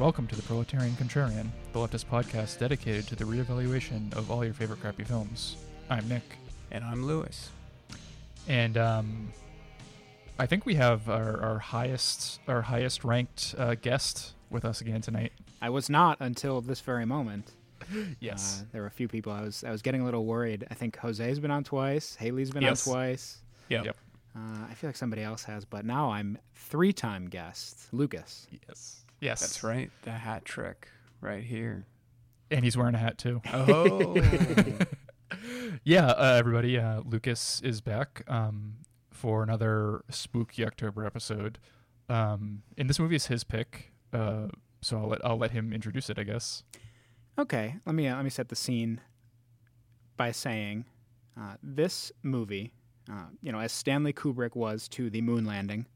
Welcome to the Proletarian Contrarian, the leftist podcast dedicated to the reevaluation of all your favorite crappy films. I'm Nick, And I'm Lewis. and um, I think we have our, our highest our highest ranked uh, guest with us again tonight. I was not until this very moment. Yes, Uh, there were a few people I was I was getting a little worried. I think Jose's been on twice. Haley's been Yes. on twice. Yep. Yep. Uh, I feel like somebody else has, but now I'm three-time guest, Lucas. yes, yes. That's right. The hat trick right here. And he's wearing a hat too. Oh. yeah, uh, everybody. Uh, Lucas is back um, for another spooky October episode. Um, and this movie is his pick, uh, so I'll let I'll let him introduce it. I guess. Okay, let me uh, let me set the scene by saying uh, this movie, uh, you know, as Stanley Kubrick was to the moon landing,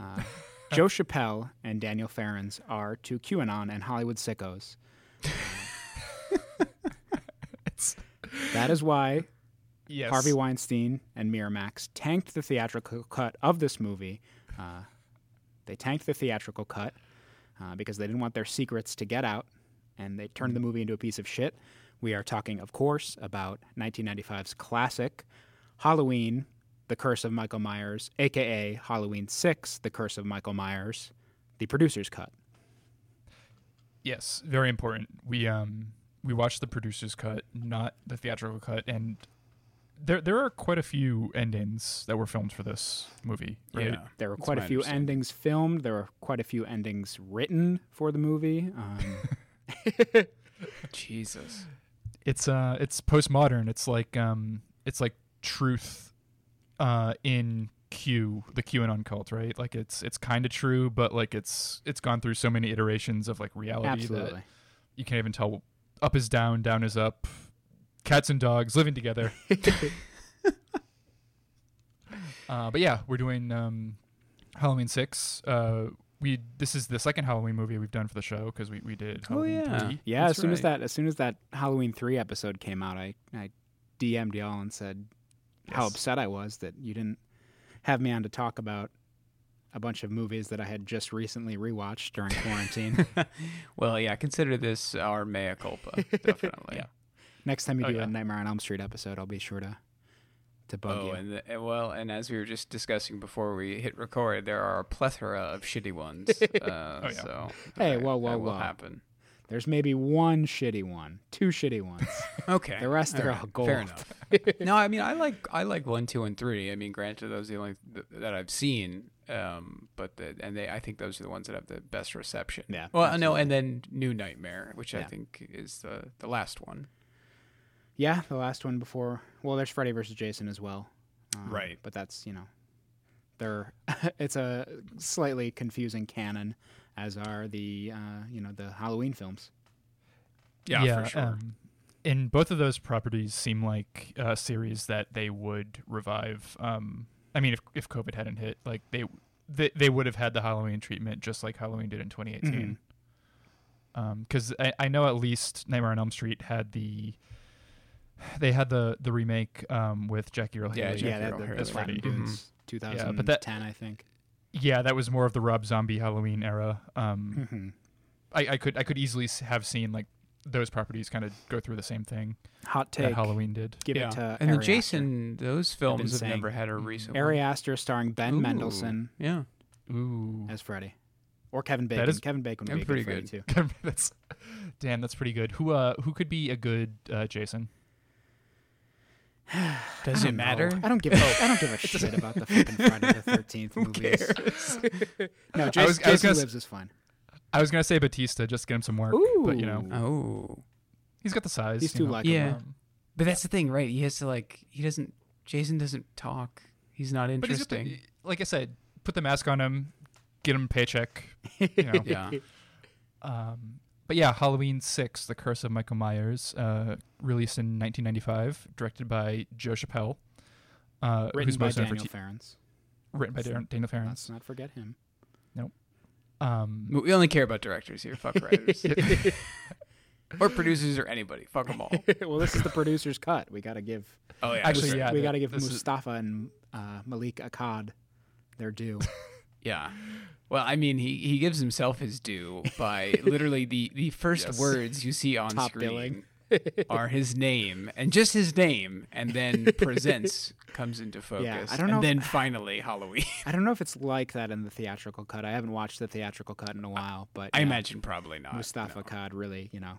uh, Joe Chappelle and Daniel Farrands are to QAnon and Hollywood sickos. That is why yes. Harvey Weinstein and Miramax tanked the theatrical cut of this movie. Uh, they tanked the theatrical cut uh, because they didn't want their secrets to get out, and they turned the movie into a piece of shit. We are talking, of course, about 1995's classic Halloween, The Curse of Michael Myers, aka Halloween 6, The Curse of Michael Myers, the producer's cut. Yes, very important. We um we watched the producer's cut, not the theatrical cut, and there there are quite a few endings that were filmed for this movie. Right? Yeah. There were quite a few endings filmed. There were quite a few endings written for the movie. Um, Jesus. It's uh it's postmodern. It's like um it's like truth uh in Q, the QAnon cult, right? Like it's it's kind of true, but like it's it's gone through so many iterations of like reality absolutely. that you can't even tell up is down, down is up. Cats and dogs living together. uh, but yeah, we're doing um, Halloween six. Uh, we this is the second Halloween movie we've done for the show because we, we did Oh, Halloween yeah. three. Yeah, That's as soon as that as soon as that Halloween three episode came out, I I DM'd y'all and said how upset I was that you didn't have me on to talk about a bunch of movies that I had just recently rewatched during quarantine. Well, yeah, consider this our mea culpa. Definitely. Yeah. Next time you Oh, do yeah. a Nightmare on Elm Street episode, I'll be sure to to bug Oh, you. and the, and well, and as we were just discussing before we hit record, there are a plethora of shitty ones. Uh, Oh, yeah. So Hey, whoa, whoa, that will whoa. happen. There's maybe one shitty one, two shitty ones. Okay. The rest are right, all gold. Fair enough. no, I mean I like I like one, two, and three. I mean, granted, those are the only th- that I've seen. Um, but the, and they I think those are the ones that have the best reception. Yeah, Well, no, and then New Nightmare, which I think is the the last one. yeah, the last one before. Well, there's Freddy versus Jason as well. Um, Right. But that's you know, they're it's a slightly confusing canon, as are the uh, you know the Halloween films. Yeah, for sure. Um, and both of those properties seem like a series that they would revive. Um, I mean, if if COVID hadn't hit, like they they, they would have had the Halloween treatment just like Halloween did in 2018. Because I, I know at least Nightmare on Elm Street had the they had the the remake um, with Jackie Earle Yeah, Haley. Jackie yeah, that, Earle the, Haley. the as Flattened Freddy. Dudes, 2010, but that- I think. Yeah, that was more of the Rob Zombie Halloween era. Um, Mhm. I, I could I could easily have seen like those properties kind of go through the same thing Hot that take. Halloween did. Give yeah. it to and then Ari Jason, those films have saying- never had a recent. Aster. Ari. Aster starring Ben Ooh, Mendelsohn Yeah. Ooh, as Freddy, or Kevin Bacon. is- Kevin Bacon would be a be good Freddy too. that's damn. That's pretty good. Who uh who could be a good uh, Jason? Does it don't know. matter? I don't give. A, I don't give a shit about the fucking Friday the Thirteenth movies. no, Jason, was- I was Jason gonna s- Lives is fine. I was gonna say Batista, just get him some work, but you know Oh. he's got the size. He's too know. likable. Yeah. Um, But that's the thing, right? He has to like he doesn't Jason doesn't talk. He's not but he's got the, interesting. like I said, put the mask on him, get him a paycheck. You know. yeah. Um, but yeah, Halloween Six: The Curse of Michael Myers, uh, released in 1995, directed by Joe Chappelle, uh, Written who's by most known Daniel for t- Farrands. written by Dan- Daniel Farrands. Let's not forget him. Um, We only care about directors here. Fuck writers. or producers or anybody. Fuck them all. well, this is the producer's cut. We got to give. Oh yeah. Actually, that's yeah, we the- got to give this is- Moustapha and uh, Malek Akkad their due. Yeah. Well, I mean, he, he gives himself his due by literally the, the first Yes. words you see on Top screen billing. are his name and just his name, and then presents comes into focus. I don't and know- then finally Halloween. I don't know if it's like that in the theatrical cut. I haven't watched the theatrical cut in a while, but I yeah, imagine probably not. Moustapha no. Cod really, you know,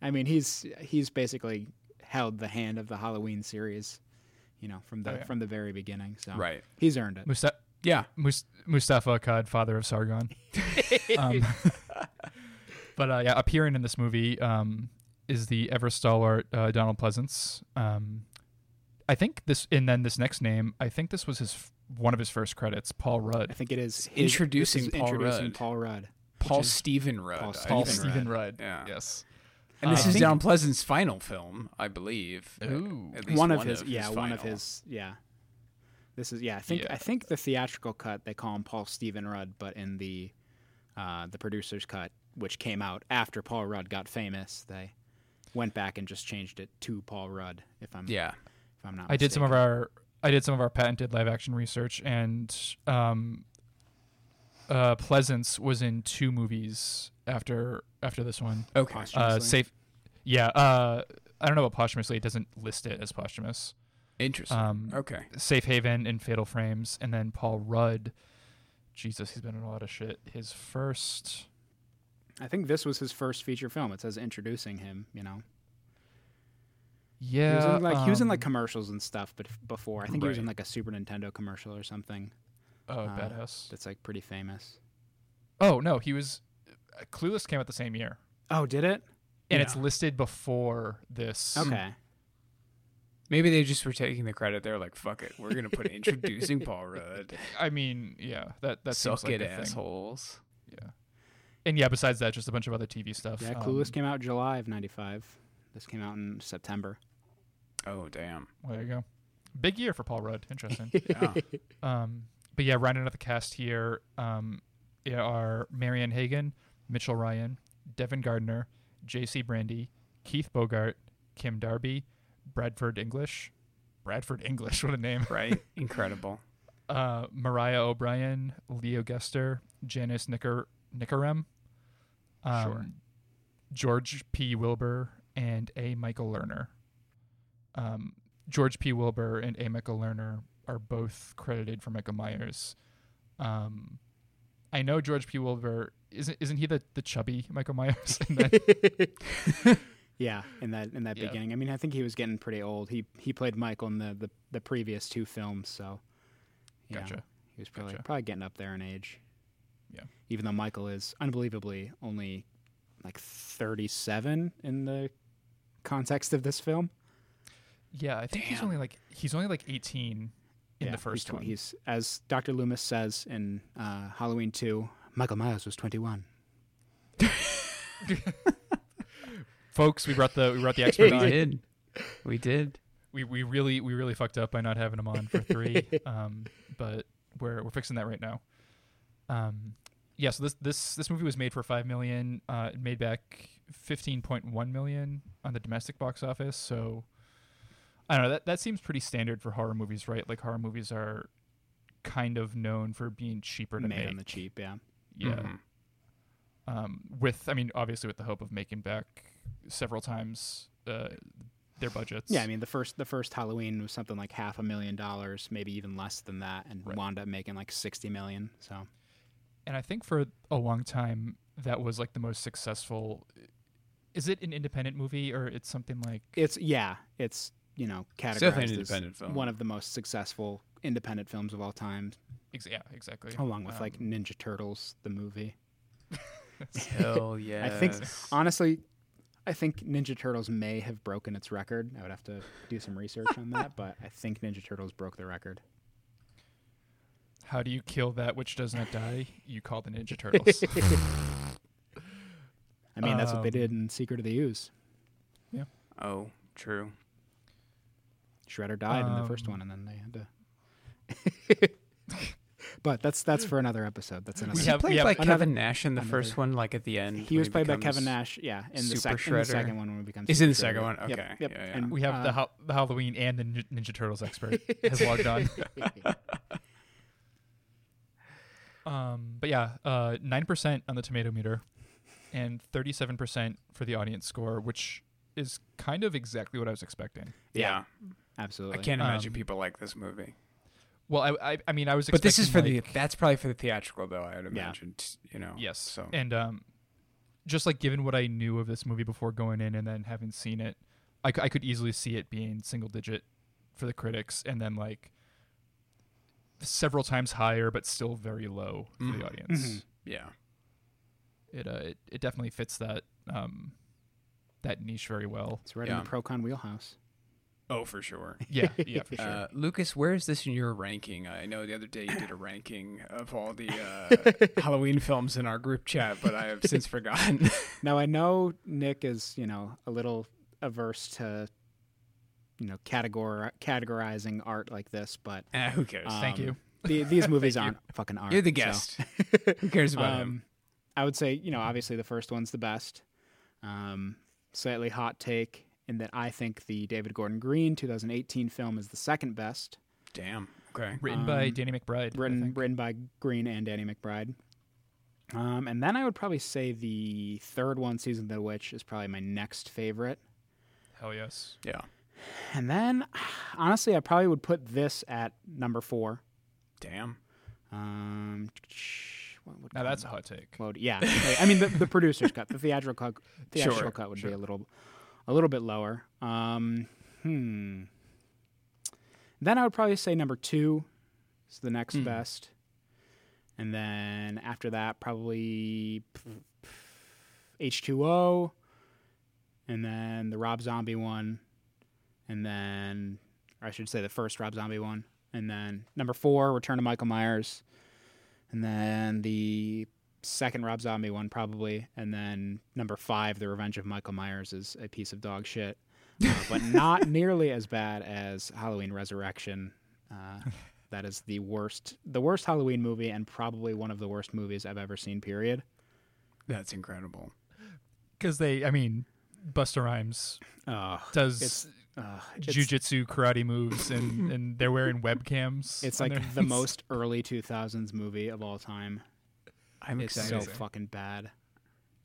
I mean, he's he's basically held the hand of the Halloween series, you know, from the Oh, yeah. from the very beginning. So Right. he's earned it. Musta- Yeah. Mus- Moustapha Akkad, father of Sargon. um, but uh, yeah, appearing in this movie um, is the ever stalwart uh, Donald Pleasence. Um, I think this, and then this next name, I think this was his f- one of his first credits, Paul Rudd. I think it is his- Introducing is Paul introducing Rudd. Paul Rudd. Paul is- Stephen Rudd. Paul I Paul. Stephen Stephen Rudd. Yeah. Yes. And this Uh, is I think- Don Pleasence's final film, I believe. Ooh. At least One of his, yeah, one of his, yeah. This is yeah. I think Yeah. I think the theatrical cut they call him Paul Stephen Rudd, but in the uh, the producer's cut, which came out after Paul Rudd got famous, they went back and just changed it to Paul Rudd. If I'm Yeah. if I'm not. I did some of our I did some of our patented live action research, and um, uh, Pleasence was in two movies after after this one. Okay. Uh, safe, yeah. Uh, I don't know about posthumously. It doesn't list it as posthumous. Interesting. Um, okay. Safe Haven and Fatal Frames, and then Paul Rudd. Jesus, he's been in a lot of shit. His first, I think this was his first feature film. It says introducing him. You know, yeah, he was in like he was in like um, commercials and stuff, but before I think he was in like a Super Nintendo commercial or something. oh, uh, badass. That's like pretty famous. Oh no, he was. uh, Clueless came out the same year, Oh, did it? and it's listed before this. Okay. Maybe they just were taking the credit. They're like, "Fuck it, we're gonna put introducing Paul Rudd." I mean, yeah, that that seems Suck like it, a thing. assholes. Yeah, and yeah, besides that, just a bunch of other TV stuff. Yeah, Um, Clueless came out July of '95. This came out in September. Oh damn. well, there you go. Big year for Paul Rudd. Interesting. Yeah. um, but yeah, rounding out the cast here um, are Marianne Hagan, Mitchell Ryan, Devin Gardner, J.C. Brandy, Keith Bogart, Kim Darby, Bradford English. Bradford English, what a name. right. Incredible. uh, Mariah O'Brien, Leo Geter, Janice Nicker Knickrehm, um, Sure. George P. Wilbur, and A. Michael Lerner. Um, George P. Wilbur and A. Michael Lerner are both credited for Michael Myers. Um, I know George P. Wilbur isn't isn't he the, the chubby Michael Myers? Yeah, in that in that Yeah. beginning. I mean, I think he was getting pretty old. He he played Michael in the the, the previous two films, so yeah, Gotcha. he was probably Gotcha. probably getting up there in age. Yeah. Even though Michael is unbelievably only like 37 in the context of this film. Yeah, I think he's only like he's only like eighteen in Yeah, the first he's, one. He's as Dr. Loomis says in uh, Halloween 2, Michael Myers was 21. Folks, we brought the we brought the expert we on. did. We did. we we really we really fucked up by not having him on for three. um, but we're we're fixing that right now. Um, yeah. So this this this movie was made for five million. Uh, it made back fifteen point one million on the domestic box office. So I don't know. That that seems pretty standard for horror movies, right? Like horror movies are kind of known for being cheaper to Made make. on the cheap, yeah. yeah. Mhm. Um, with I mean, obviously with the hope of making back several times uh, their budgets. Yeah, I mean the first the first Halloween was something like half a million dollars, maybe even less than that, and Right. wound up making like sixty million. So and I think for a long time that was like the most successful. Is it an independent movie or it's something like? it's yeah, it's you know It's definitely categorized an as independent film. one of the most successful independent films of all time, Ex- yeah, exactly. along with like Um, Ninja Turtles the movie. Hell yeah. I think honestly, I think Ninja Turtles may have broken its record. I would have to do some research on that, but I think Ninja Turtles broke the record. how do you kill that which does not die? You call the Ninja Turtles. I mean, that's what they Um, did in Secret of the Ooze. Yeah. Oh, true. Shredder died in the first Um, one, and then they had to. But that's that's for another episode. That's another. We he have- played we have by another- Kevin Nash in the another- first one, like at the end. he when was played by Kevin Nash. Yeah, in the, sec- in the second one when we become. He's Super in the second one? Okay. Yep. Yeah, yeah. And, we have the uh, the Halloween and the Ninja, Ninja Turtles expert has logged on. Um, but yeah, uh, nine percent on the tomato meter, and thirty-seven percent for the audience score, which is kind of exactly what I was expecting. Yeah, Absolutely. I can't imagine Um, people like this movie. Well, I, I, I mean, I was. But this is for expecting, the. That's probably for the theatrical though. I would imagine. t- You know. yes. So and um, just like given what I knew of this movie before going in, and then having seen it, I, I could easily see it being single digit for the critics, and then like several times higher, but still very low for Mhm. the audience. Mhm. yeah. It, uh, it it definitely fits that um, that niche very well. It's right Yeah. in the pro con wheelhouse. Oh, for sure. Yeah, yeah, for sure. Uh, Lucas, where is this in your ranking? I know the other day you did a ranking of all the uh, Halloween films in our group chat, but I have since forgotten. Now I know Nick is, you know, a little averse to, you know, categor- categorizing art like this, but Eh, who cares? Thank um, you. the, these movies aren't fucking art. You're the so- guest. who cares about him? Um, I would say, you know, obviously the first one's the best. Um, slightly hot take in that I think the David Gordon Green 2018 film is the second best, Damn. Okay. Written by um, Danny McBride. Written written by Green and Danny McBride. Um, and then I would probably say the third one, Season of the Witch, is probably my next favorite. Hell yes. Yeah. And then, honestly, I probably would put this at number four. Damn. Um, what would Now that's a hot take. Well, yeah. I mean, the, the producer's cut, the theatrical cut, theatrical Sure, cut would sure. be a little, a little bit lower. Um, hmm. Then I would probably say number two is the next Hmm. best, and then after that, probably H two O, and then the Rob Zombie one, and then, I should say, the first Rob Zombie one, and then number four, Return to Michael Myers, and then the second Rob Zombie one probably, and then number five, The Revenge of Michael Myers, is a piece of dog shit, uh, but not nearly as bad as Halloween Resurrection. Uh, that is the worst, the worst Halloween movie, and probably one of the worst movies I've ever seen. Period. That's incredible. Because they, I mean, Busta Rhymes Uh, does It's- uh, it's, jujitsu karate moves, and and they're wearing webcams. it's like the most early 2000s movie of all time. I'm It's excited. so fucking bad.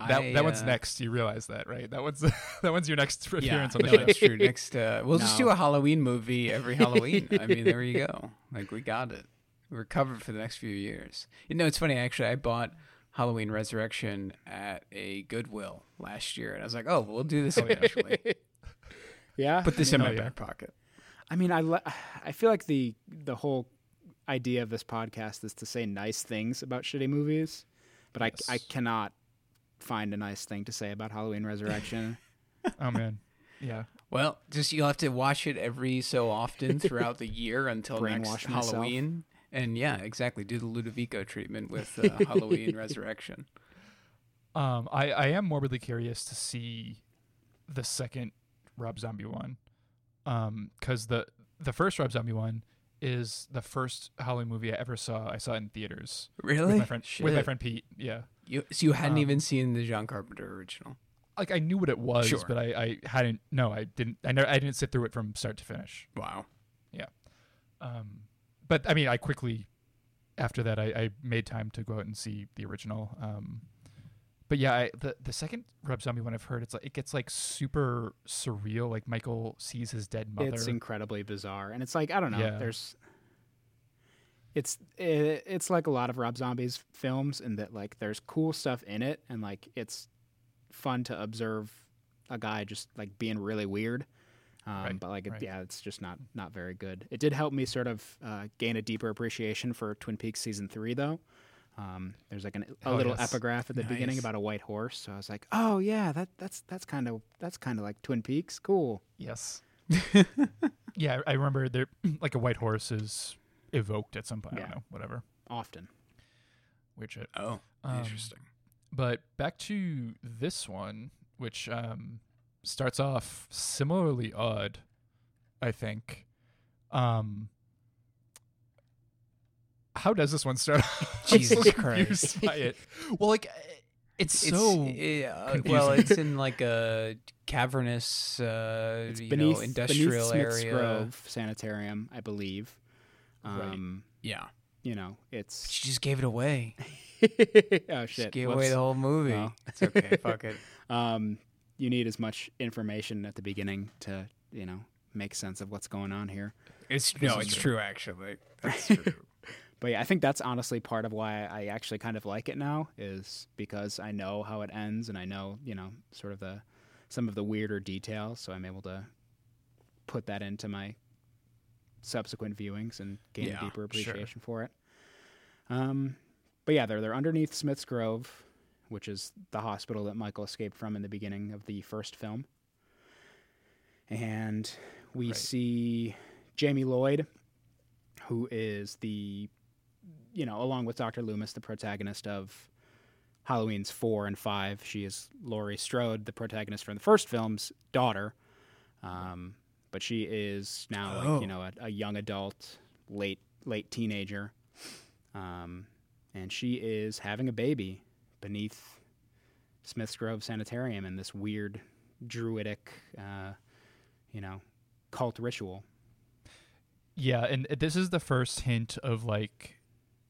That I, that one's uh, next. You realize that, right? That one's that one's your next Yeah, appearance on the no, show. that's true. Next, uh, we'll just do a Halloween movie every Halloween. I mean, there you go. Like we got it. We're covered for the next few years. You know, it's funny. Actually, I bought Halloween Resurrection at a Goodwill last year, and I was like, "Oh, we'll do this eventually." Yeah, Put this I in my yeah. back pocket. I mean, I le- I feel like the the whole idea of this podcast is to say nice things about shitty movies, but I I cannot find a nice thing to say about Halloween Resurrection. Oh man, yeah. Well, just you'll have to watch it every so often throughout the year until next Brainwash myself. Halloween. And yeah, exactly. Do the Ludovico treatment with uh, Halloween Resurrection. Um, I I am morbidly curious to see the second Rob Zombie one, um, because the the first Rob Zombie one is the first Halloween movie I ever saw. I saw it in theaters Really? with my friend with my friend Pete. Yeah, You, so you hadn't Um, even seen the John Carpenter original. like I knew what it was, Sure. but I, I hadn't. No, I didn't. I never. I didn't sit through it from start to finish. Wow. Yeah. Um, but I mean, I quickly after that I, I made time to go out and see the original. Um, but yeah, I, the the second Rob Zombie one I've heard, it's like it gets like super surreal. Like Michael sees his dead mother. it's incredibly bizarre, and it's like I don't know. Yeah. There's it's i it's like a lot of Rob Zombie's films in that like there's cool stuff in it, and like it's fun to observe a guy just like being really weird. Um, Right, but like, it, right. yeah, it's just not not very good. It did help me sort of uh, gain a deeper appreciation for Twin Peaks season three, though. Um, there's like an, a Hell little yes. epigraph at the beginning about a white horse, so I was like, oh yeah, that that's that's kind of that's kind of like Twin Peaks, cool. yes. yeah, I remember there like a white horse is evoked at some point. I Yeah. don't know, whatever. Often. Weird shit. Oh, Um, interesting. But back to this one, which um, starts off similarly odd, I think. Um, how does this one start? Jesus Christ. by it. Well, like it's, so It's, uh, confusing. well, it's in like a cavernous, uh, It's you beneath know, industrial beneath Smith's area. Grove Sanitarium, I believe. Right. Um, Yeah. you know, it's She just gave it away. oh She shit. gave whoops. away the whole movie. Oh. It's okay. Fuck it. um, you need as much information at the beginning to, you know, make sense of what's going on here. It's This no, it's true. true actually. That's true. But yeah, I think that's honestly part of why I actually kind of like it now is because I know how it ends and I know, you know, sort of the some of the weirder details, so I'm able to put that into my subsequent viewings and gain Yeah, a deeper sure. appreciation for it. Um, but yeah, they're they're underneath Smith's Grove, which is the hospital that Michael escaped from in the beginning of the first film. And we Right. see Jamie Lloyd, who is the, you know, along with Dr. Loomis, the protagonist of Halloween's four and five. She is Laurie Strode, the protagonist from the first film's daughter. Um, but she is now, like, Oh. you know, a, a young adult, late late teenager, um, and she is having a baby beneath Smith's Grove Sanitarium in this weird druidic, uh, you know, cult ritual. Yeah, and this is the first hint of like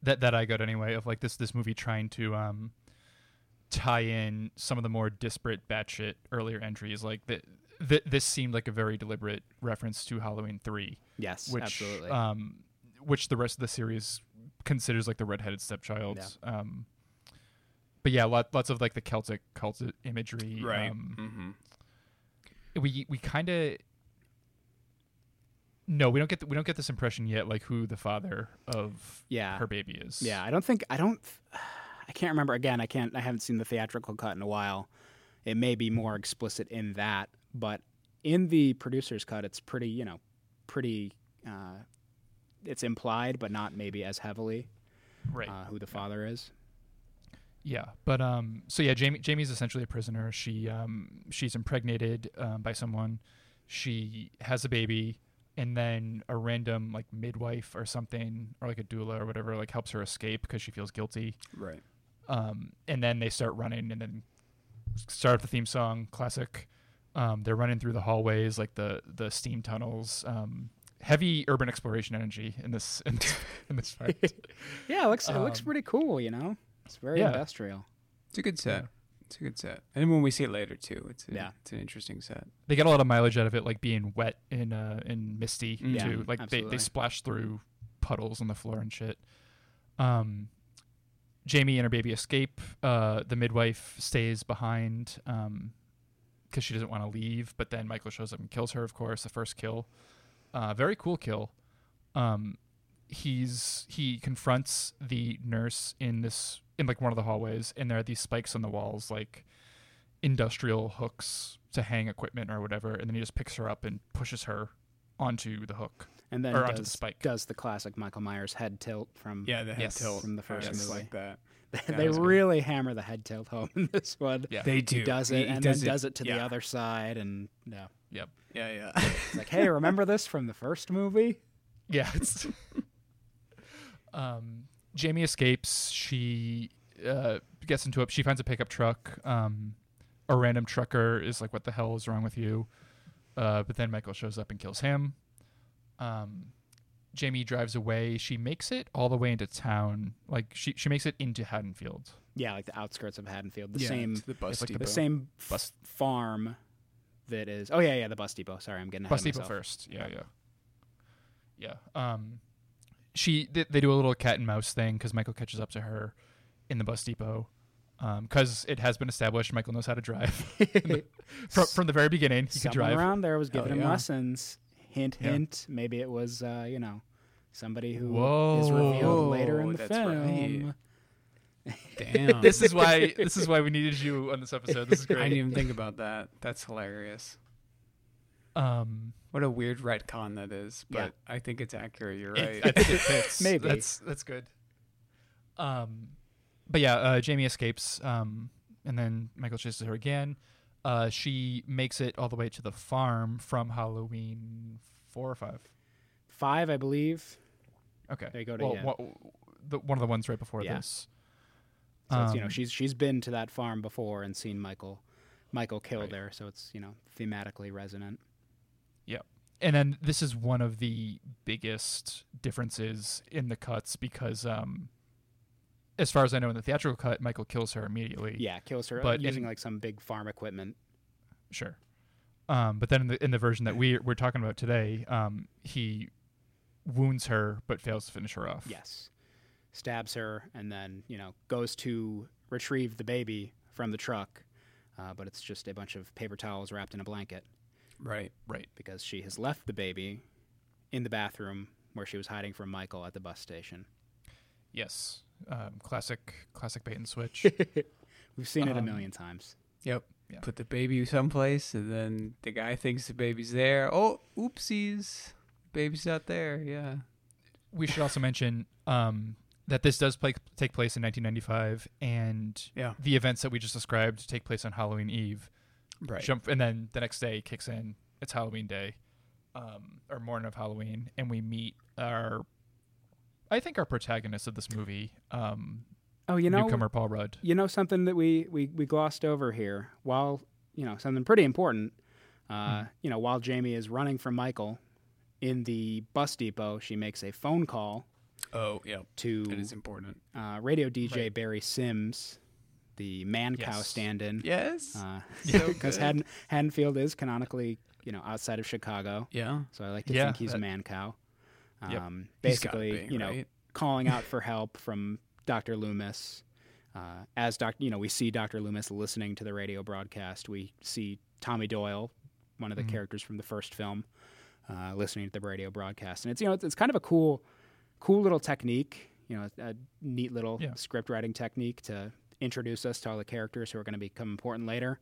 that that I got anyway of like this this movie trying to um tie in some of the more disparate batshit earlier entries. Like that, th- this seemed like a very deliberate reference to Halloween three, Yes, which absolutely. um which the rest of the series considers like the redheaded stepchild. Um, but yeah, lot, lots of like the Celtic cult imagery. right. Um, mm-hmm. we we kind of no, we don't get the, we don't get this impression yet, like who the father of yeah, her baby is. Yeah, I don't think I don't. I can't remember. Again, I can't. I haven't seen the theatrical cut in a while. It may be more explicit in that, but in the producer's cut, it's pretty. You know, pretty. Uh, it's implied, but not maybe as heavily right. uh, who the father is. yeah, but um, so yeah, Jamie Jamie's essentially a prisoner. She um, she's impregnated um, by someone. She has a baby, and then a random like midwife or something, or like a doula or whatever, like helps her escape because she feels guilty. Right. um, and then they start running and then start up the theme song classic um, they're running through the hallways like the the steam tunnels um, heavy urban exploration energy in this in, in this fight Yeah, it looks it looks Um, pretty cool. You know, it's very yeah. industrial. It's a good set. Yeah. It's a good set. And when we see it later too, it's a, Yeah. it's an interesting set. they get a lot of mileage out of it like being wet and uh and misty Yeah, too like they, absolutely. they splash through puddles on the floor and shit um jamie and her baby escape uh the midwife stays behind um because she doesn't want to leave but then michael shows up and kills her of course the first kill uh very cool kill um he's he confronts the nurse in this in like one of the hallways and there are these spikes on the walls like industrial hooks to hang equipment or whatever and then he just picks her up and pushes her onto the hook And then Or does, onto the spike. does the classic Michael Myers head tilt from Yeah, the head Yes. tilt From the first I just movie. like that. they that's good. really hammer the head tilt home in this one. yeah They do. He does it He and does then does it to the other side and yeah. yep Yeah, yeah. It's like, hey, remember this from the first movie? Yeah. It's um, Jamie escapes. She uh, gets into it. She finds a pickup truck. Um, a random trucker is like, "What the hell is wrong with you?" Uh, but then Michael shows up and kills him. Um, Jamie drives away. She makes it all the way into town. Like she she makes it into Haddonfield. Yeah, like the outskirts of Haddonfield. The Yeah, same the bus it's like the the same f- Bus- farm that is Oh yeah, yeah, the bus depot. Sorry, I'm getting ahead Bus of Depot myself. first. Yeah, yeah, yeah. Um, she they, they do a little cat and mouse thing because Michael catches up to her in the bus depot. Because it has been established, Michael knows how to drive from, from the very beginning. He can Someone drive. around there was Hell giving him yeah. lessons. Hint, Yeah. hint. Maybe it was, uh, you know, somebody who is Whoa. revealed later in the film. right. Damn. This is why this is why we needed you on this episode. This is great. I didn't even think about that. That's hilarious. Um, What a weird retcon that is, but Yeah. I think it's accurate. You're it- right. I think it fits. Maybe. that's that's good. Um, but yeah, uh, Jamie escapes. Um, and then Michael chases her again. Uh, she makes it all the way to the farm from Halloween four or five. Five, I believe. Okay, There you go to- well, yeah. wha- the, one of the ones right before Yeah. this. So it's, you know, Um, she's she's been to that farm before and seen Michael Michael killed Right. there, so it's you know thematically resonant. And then this is one of the biggest differences in the cuts because, um, as far as I know, in the theatrical cut, Michael kills her immediately. Yeah, kills her But using in- like some big farm equipment. Sure. Um, but then in the in the version that we we're talking about today, um, he wounds her but fails to finish her off. Yes. Stabs her and then, you know, goes to retrieve the baby from the truck, uh, but it's just a bunch of paper towels wrapped in a blanket Right. Right. because she has left the baby in the bathroom where she was hiding from Michael at the bus station. Yes. Um, classic classic bait and switch. We've seen it a Um, million times. Yep. Yeah. Put the baby someplace, and then the guy thinks the baby's there. Oh, oopsies. Baby's not there. Yeah. we should also mention um, that this does play, take place in 1995, and Yeah. the events that we just described take place on Halloween Eve. Right. Jump, and then the next day kicks in. It's Halloween Day, um, or morning of Halloween, and we meet our, I think our protagonist of this movie, um, Oh, you know, newcomer Paul Rudd. you know something that we, we, we glossed over here while you know something pretty important uh, Hmm. you know while jamie is running from michael in the bus depot she makes a phone call Oh, yeah, to it is important. uh, radio dj Right. barry simms the Mancow Yes. stand-in Yes. because So good. Haddonfield is canonically you know outside of chicago yeah. so i like to Yeah, think he's a Mancow um, He's basically be, you know right? calling out for help from Dr. Loomis. Uh, as doc, you know, we see Dr. Loomis listening to the radio broadcast. We see Tommy Doyle, one of the Mhm. characters from the first film, uh, listening to the radio broadcast. And it's you know it's, it's kind of a cool, cool little technique. You know, a neat little Yeah. script writing technique to introduce us to all the characters who are going to become important later.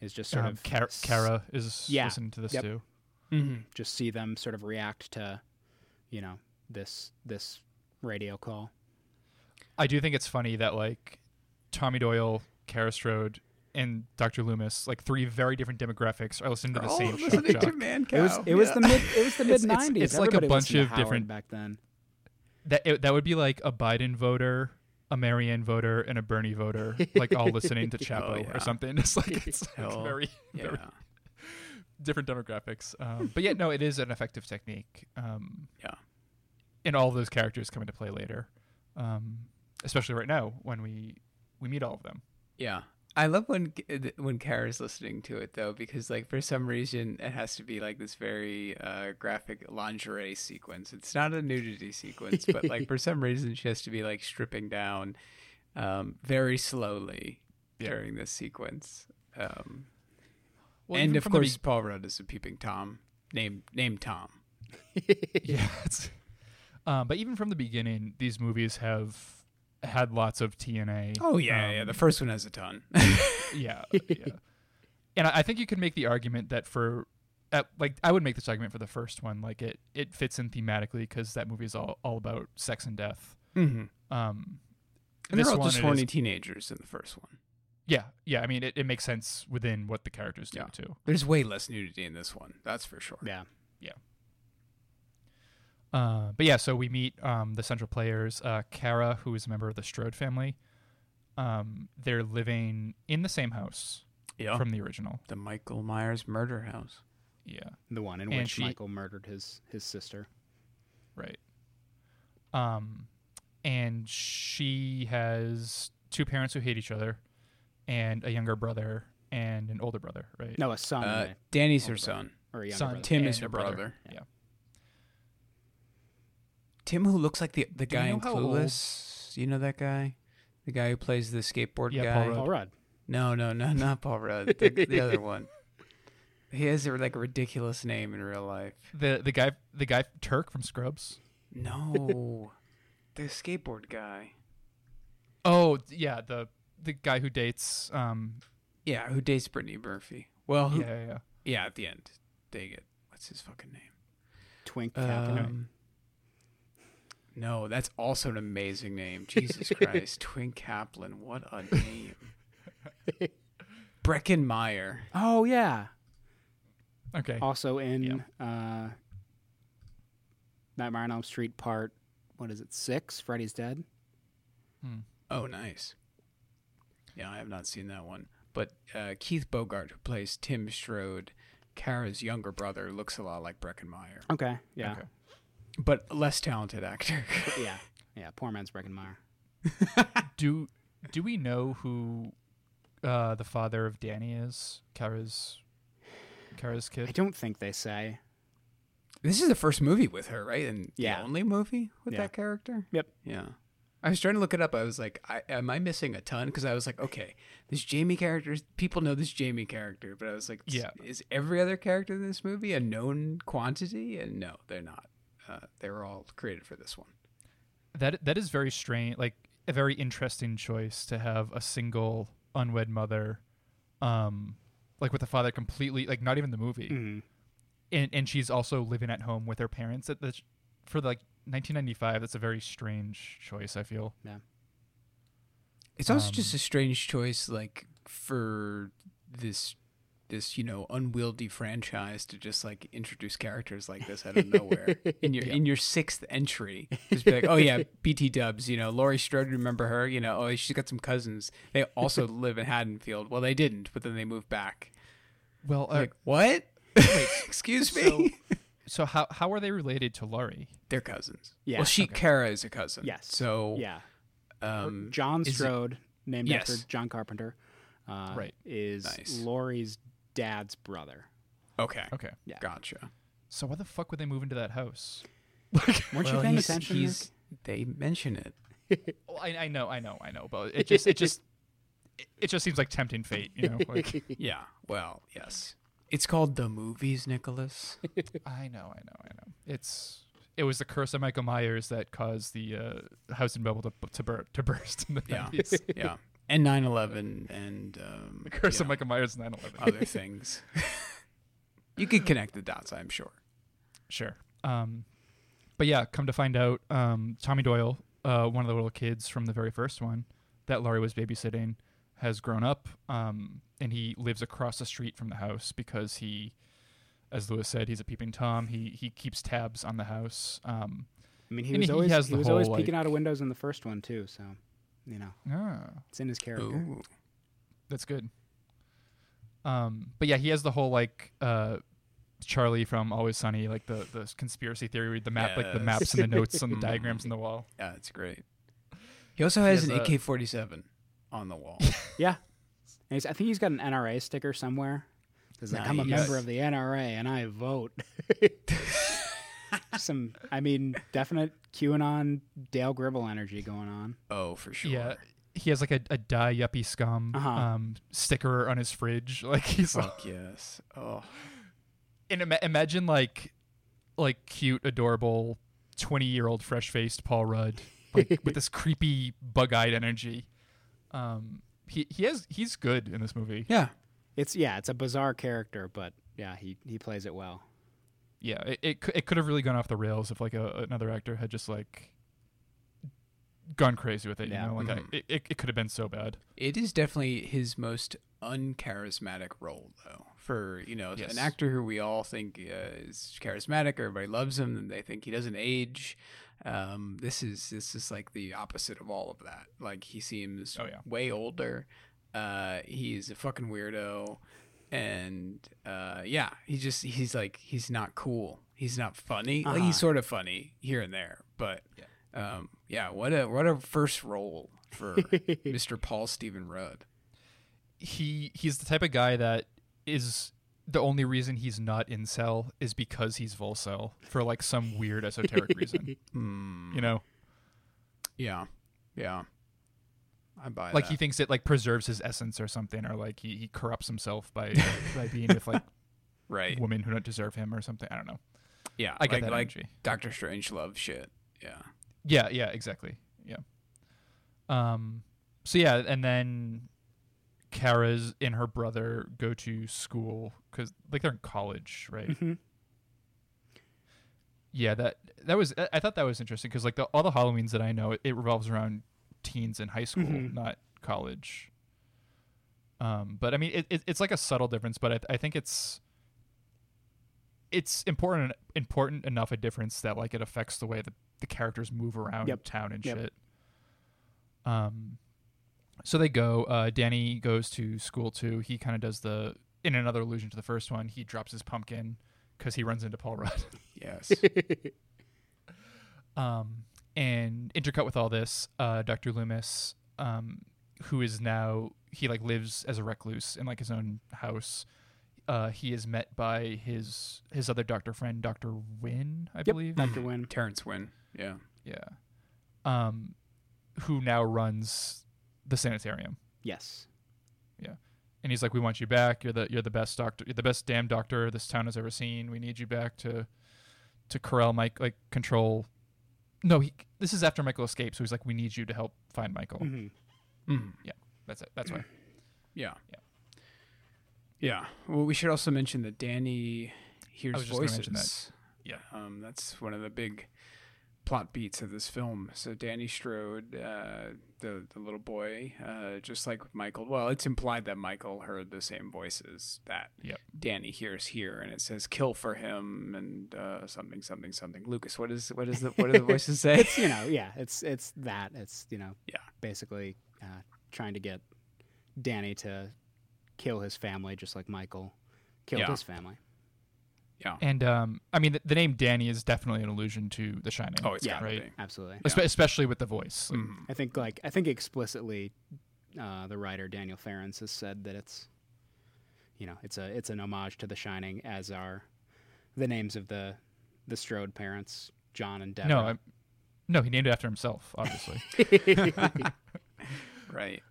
Is just sort Um, of Kara, s- Kara is Yeah. listening to this Yep. too. Mm-hmm. just see them sort of react to, you know, this this radio call. I do think it's funny that like Tommy Doyle, Kara Strode, and Dr. Loomis, like three very different demographics, are listening to the same shock listening to jock. Mancow. It was it was the mid it was the mid It's- it's- nineties. it's like a bunch of different- back then. That it, that would be like a Biden voter, a Marianne voter, and a Bernie voter, like all listening to Chapo Oh, yeah. or something. It's like it's like Hell, very very different demographics. Um, but yeah, no, it is an effective technique. Um, Yeah. and all those characters come into play later, um, especially right now when we we meet all of them. Yeah. I love when when Kara's listening to it though, because like for some reason it has to be like this very uh, graphic lingerie sequence. It's not a nudity sequence, but like for some reason she has to be like stripping down um, very slowly Yeah. during this sequence. Um, Well, and of course, Paul Rudd is a peeping tom, named named Tom. yeah. It's, um, but even from the beginning, these movies have had lots of TNA. Oh yeah, yeah. um, The first one has a ton. yeah, yeah. And I I think you could make the argument that for, at, like, I would make this argument for the first one. Like, it it fits in thematically because that movie is all all about sex and death. mm-hmm. Um, And this they're all one, just it horny is- teenagers in the first one. yeah, yeah. I mean, it, it makes sense within what the characters do Yeah. too. There's way less nudity in this one. That's for sure. Yeah, yeah. Uh, but yeah, so we meet um, the central players, uh, Kara, who is a member of the Strode family. Um, they're living in the same house Yeah. from the original. the Michael Myers murder house. Yeah, The one in And which she- Michael murdered his his sister. right. Um, and she has two parents who hate each other, and a younger brother and an older brother. Right. No, a son Uh, Danny's older her son. or a younger son. brother. Tim and is her brother. Yeah. Tim, who looks like the the Do we guy know in how old- Clueless. You know that guy, the guy who plays the skateboard Yeah, guy. Paul Rudd. Paul Rudd. No, no, no, not Paul Rudd. The, the other one. He has a, like a ridiculous name in real life. The the guy the guy Turk from Scrubs. No, the skateboard guy. Oh yeah, the the guy who dates. Um, Yeah, who dates Brittany Murphy? Well, who, yeah, yeah, yeah. yeah, at the end, they get what's his fucking name? Twink Caplan. Um, no, that's also an amazing name. Jesus Christ, Twin Caplan, what a name. Breckin Meyer. Oh yeah. Okay. Also in uh, Nightmare on Elm Street Part. What is it? Six. Freddy's Dead. Hmm. Oh, nice. Yeah, I have not seen that one. But uh, Keith Bogart, who plays Tim Strode, Kara's younger brother looks a lot like Breckin Meyer, Okay. Yeah. Okay. But less talented actor. Yeah. Yeah. Poor man's Breckin Meyer. Do do we know who uh, the father of Danny is? Kara's Kara's kid. I don't think they say. this is the first movie with her, right? And Yeah. the only movie with Yeah. that character. Yep. Yeah. I was trying to look it up. I was like, I, am I missing a ton? Because I was like, okay, this Jamie character, people know this Jamie character, but I was like, Yeah. is every other character in this movie a known quantity? And no, they're not. Uh, they were all created for this one. That that is very strange. Like a very interesting choice to have a single unwed mother, um, like with the father completely like not even the movie, Mhm. and and she's also living at home with her parents. That that's for like 1995. That's a very strange choice. I feel. Yeah. It's also Um, just a strange choice, like for this, this you know unwieldy franchise to just like introduce characters like this out of nowhere in your Yeah. in your sixth entry. Just be like, oh yeah, BT Dubs, you know, Laurie Strode, remember her? You know, oh she's got some cousins. They also live in Haddonfield. Well, they didn't, but then they moved back. Well, uh, like what? Excuse me. so- so how how are they related to Laurie? They're cousins. Yeah, Well, she okay. Kara is a cousin. Yes. So Yeah. um, John Strode, named Yes. after John Carpenter, uh, Right. is Nice. Laurie's dad's brother. okay, Okay. Yeah. gotcha. So why the fuck would they move into that house? Weren't you Well, paying he's- attention? he's- They mention it. Well, I, I know, I know, I know, but it just it just it, it just seems like tempting fate, you know. Like Yeah. Well, yes. It's called the movies, Nicholas. I know, I know, I know. It's it was the curse of Michael Myers that caused the uh, housing bubble to to, bur- to burst in the Yeah. 90s. yeah. And 9/11 and um, The curse you of Michael Myers 9/11. other things. you could connect the dots, I'm sure. Sure. Um, but yeah, come to find out, um, Tommy Doyle, uh, one of the little kids from the very first one that Laurie was babysitting, has grown up, um, and he lives across the street from the house because he, as Lewis said, he's a peeping tom. He he keeps tabs on the house. Um, I mean, he was he always has he the was always peeking like- out of windows in the first one too. So, you know, ah, it's in his character. Ooh. that's good. Um, but yeah, he has the whole like uh, Charlie from Always Sunny, like the the conspiracy theory, the map, like the maps and the notes and the diagrams on the wall. Yeah, it's great. He also has, has an AK-47 on the wall. Yeah, and he's, I think he's got an NRA sticker somewhere. It's like I'm a member of the NRA and I vote. Some, I mean, definite QAnon Dale Gribble energy going on. oh, for sure. Yeah, he has like a, a die yuppie scum Uh-huh. um, sticker on his fridge. Like he's like, yes. Oh. and ima- imagine like like cute, adorable, twenty year old fresh faced Paul Rudd, like with this creepy bug eyed energy. Um, he he has he's good in this movie. Yeah. It's yeah, it's a bizarre character, but yeah, he he plays it well. Yeah, it it, cou- it could have really gone off the rails if like a, another actor had just like gone crazy with it. Yeah. You know, like Mhm. I, it it, it could have been so bad. It is definitely his most uncharismatic role, though. For you know, Yes. an actor who we all think uh, is charismatic, everybody loves him, and they think he doesn't age. Um, this is this is like the opposite of all of that. Like he seems Oh, yeah. way older. Uh, he's a fucking weirdo, and uh, yeah, he just he's like he's not cool. He's not funny. Uh-huh. he's sort of funny here and there, but um, yeah, what a what a first role for Mr. Paul Stephen Rudd. he he's the type of guy that is the only reason he's not incel is because he's Volcel for like some weird esoteric reason. Hmm. You know, Yeah, yeah. I buy like that. he thinks it like preserves his essence or something, or like he, he corrupts himself by by being with like right. women who don't deserve him or something. I don't know. Yeah, I get like, that like energy. Doctor Strangelove shit. Yeah. Yeah, yeah, exactly. Yeah. Um. So yeah, and then Kara's and her brother go to school because like they're in college, right? Mhm. Yeah, that that was. I- I thought that was interesting because like the, all the Halloweens that I know, it, it revolves around teens in high school, Mhm. not college. Um, but I mean, it, it, it's like a subtle difference, but I, I think it's it's important important enough a difference that like it affects the way that the characters move around Yep. town and Yep. shit. Um, so they go. Uh, Danny goes to school too. He kind of does the. in another allusion to the first one, he drops his pumpkin because he runs into Paul Rudd. Yes. Um, and intercut with all this, uh, Dr. Loomis, um, who is now he like lives as a recluse in like his own house. Uh, he is met by his his other doctor friend, Doctor Wynn, I Yep, believe. Dr. Wynn. Terence Wynn. Yeah. Yeah. Um, who now runs the sanitarium. Yes. Yeah, and he's like, "We want you back. You're the you're the best doctor. You're the best damn doctor this town has ever seen. We need you back to to corral Mike, like control." No, he. This is after Michael escapes, so he's like, "We need you to help find Michael." hmm Mm. That's it. That's why. Yeah. Yeah. Yeah. Well, we should also mention that Danny hears I was just voices. mention that. Yeah. Um, that's one of the big plot beats of this film. So Danny Strode, uh, the the little boy, uh, just like Michael. Well, it's implied that Michael heard the same voices that Yep. Danny hears here, and it says "kill for him" and uh, something, something, something. Lucas, what is what is the what do the voices say? It's you know yeah it's it's that it's you know Yeah. basically uh, trying to get Danny to kill his family just like Michael killed Yeah. his family. Yeah. And um, I mean, the, the name Danny is definitely an allusion to The Shining. Oh, it's Yeah. right. be. Absolutely. Espe- especially with the voice. Like, Mhm. I think like I think explicitly uh, the writer Daniel Farrands has said that it's you know it's a it's an homage to The Shining as are the names of the the Strode parents John and Deborah. No, I'm, no, he named it after himself, obviously. Right.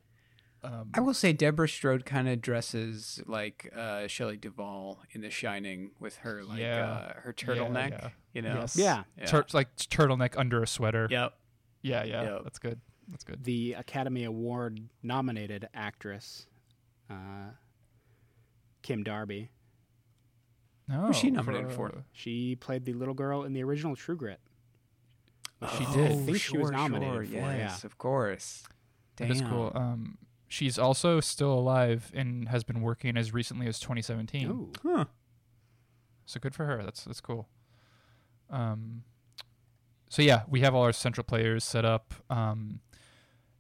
Um, I will say Deborah Strode kind of dresses like uh, Shelley Duvall in The Shining with her like Yeah. uh, her turtleneck. yeah. You know. Yes. yeah, Yeah. tur- like turtleneck under a sweater. Yep. Yeah, yeah. Yep. That's good. That's good. the Academy Award nominated actress uh, Kim Darby. No, was she nominated for? She played the little girl in the original True Grit. She Oh, did. I think she was nominated sure, for it, Yes, of course. Damn. That is cool. Um, she's also still alive and has been working as recently as 2017. Ooh. Huh. So good for her. That's that's cool. Um, so yeah, we have all our central players set up. Um,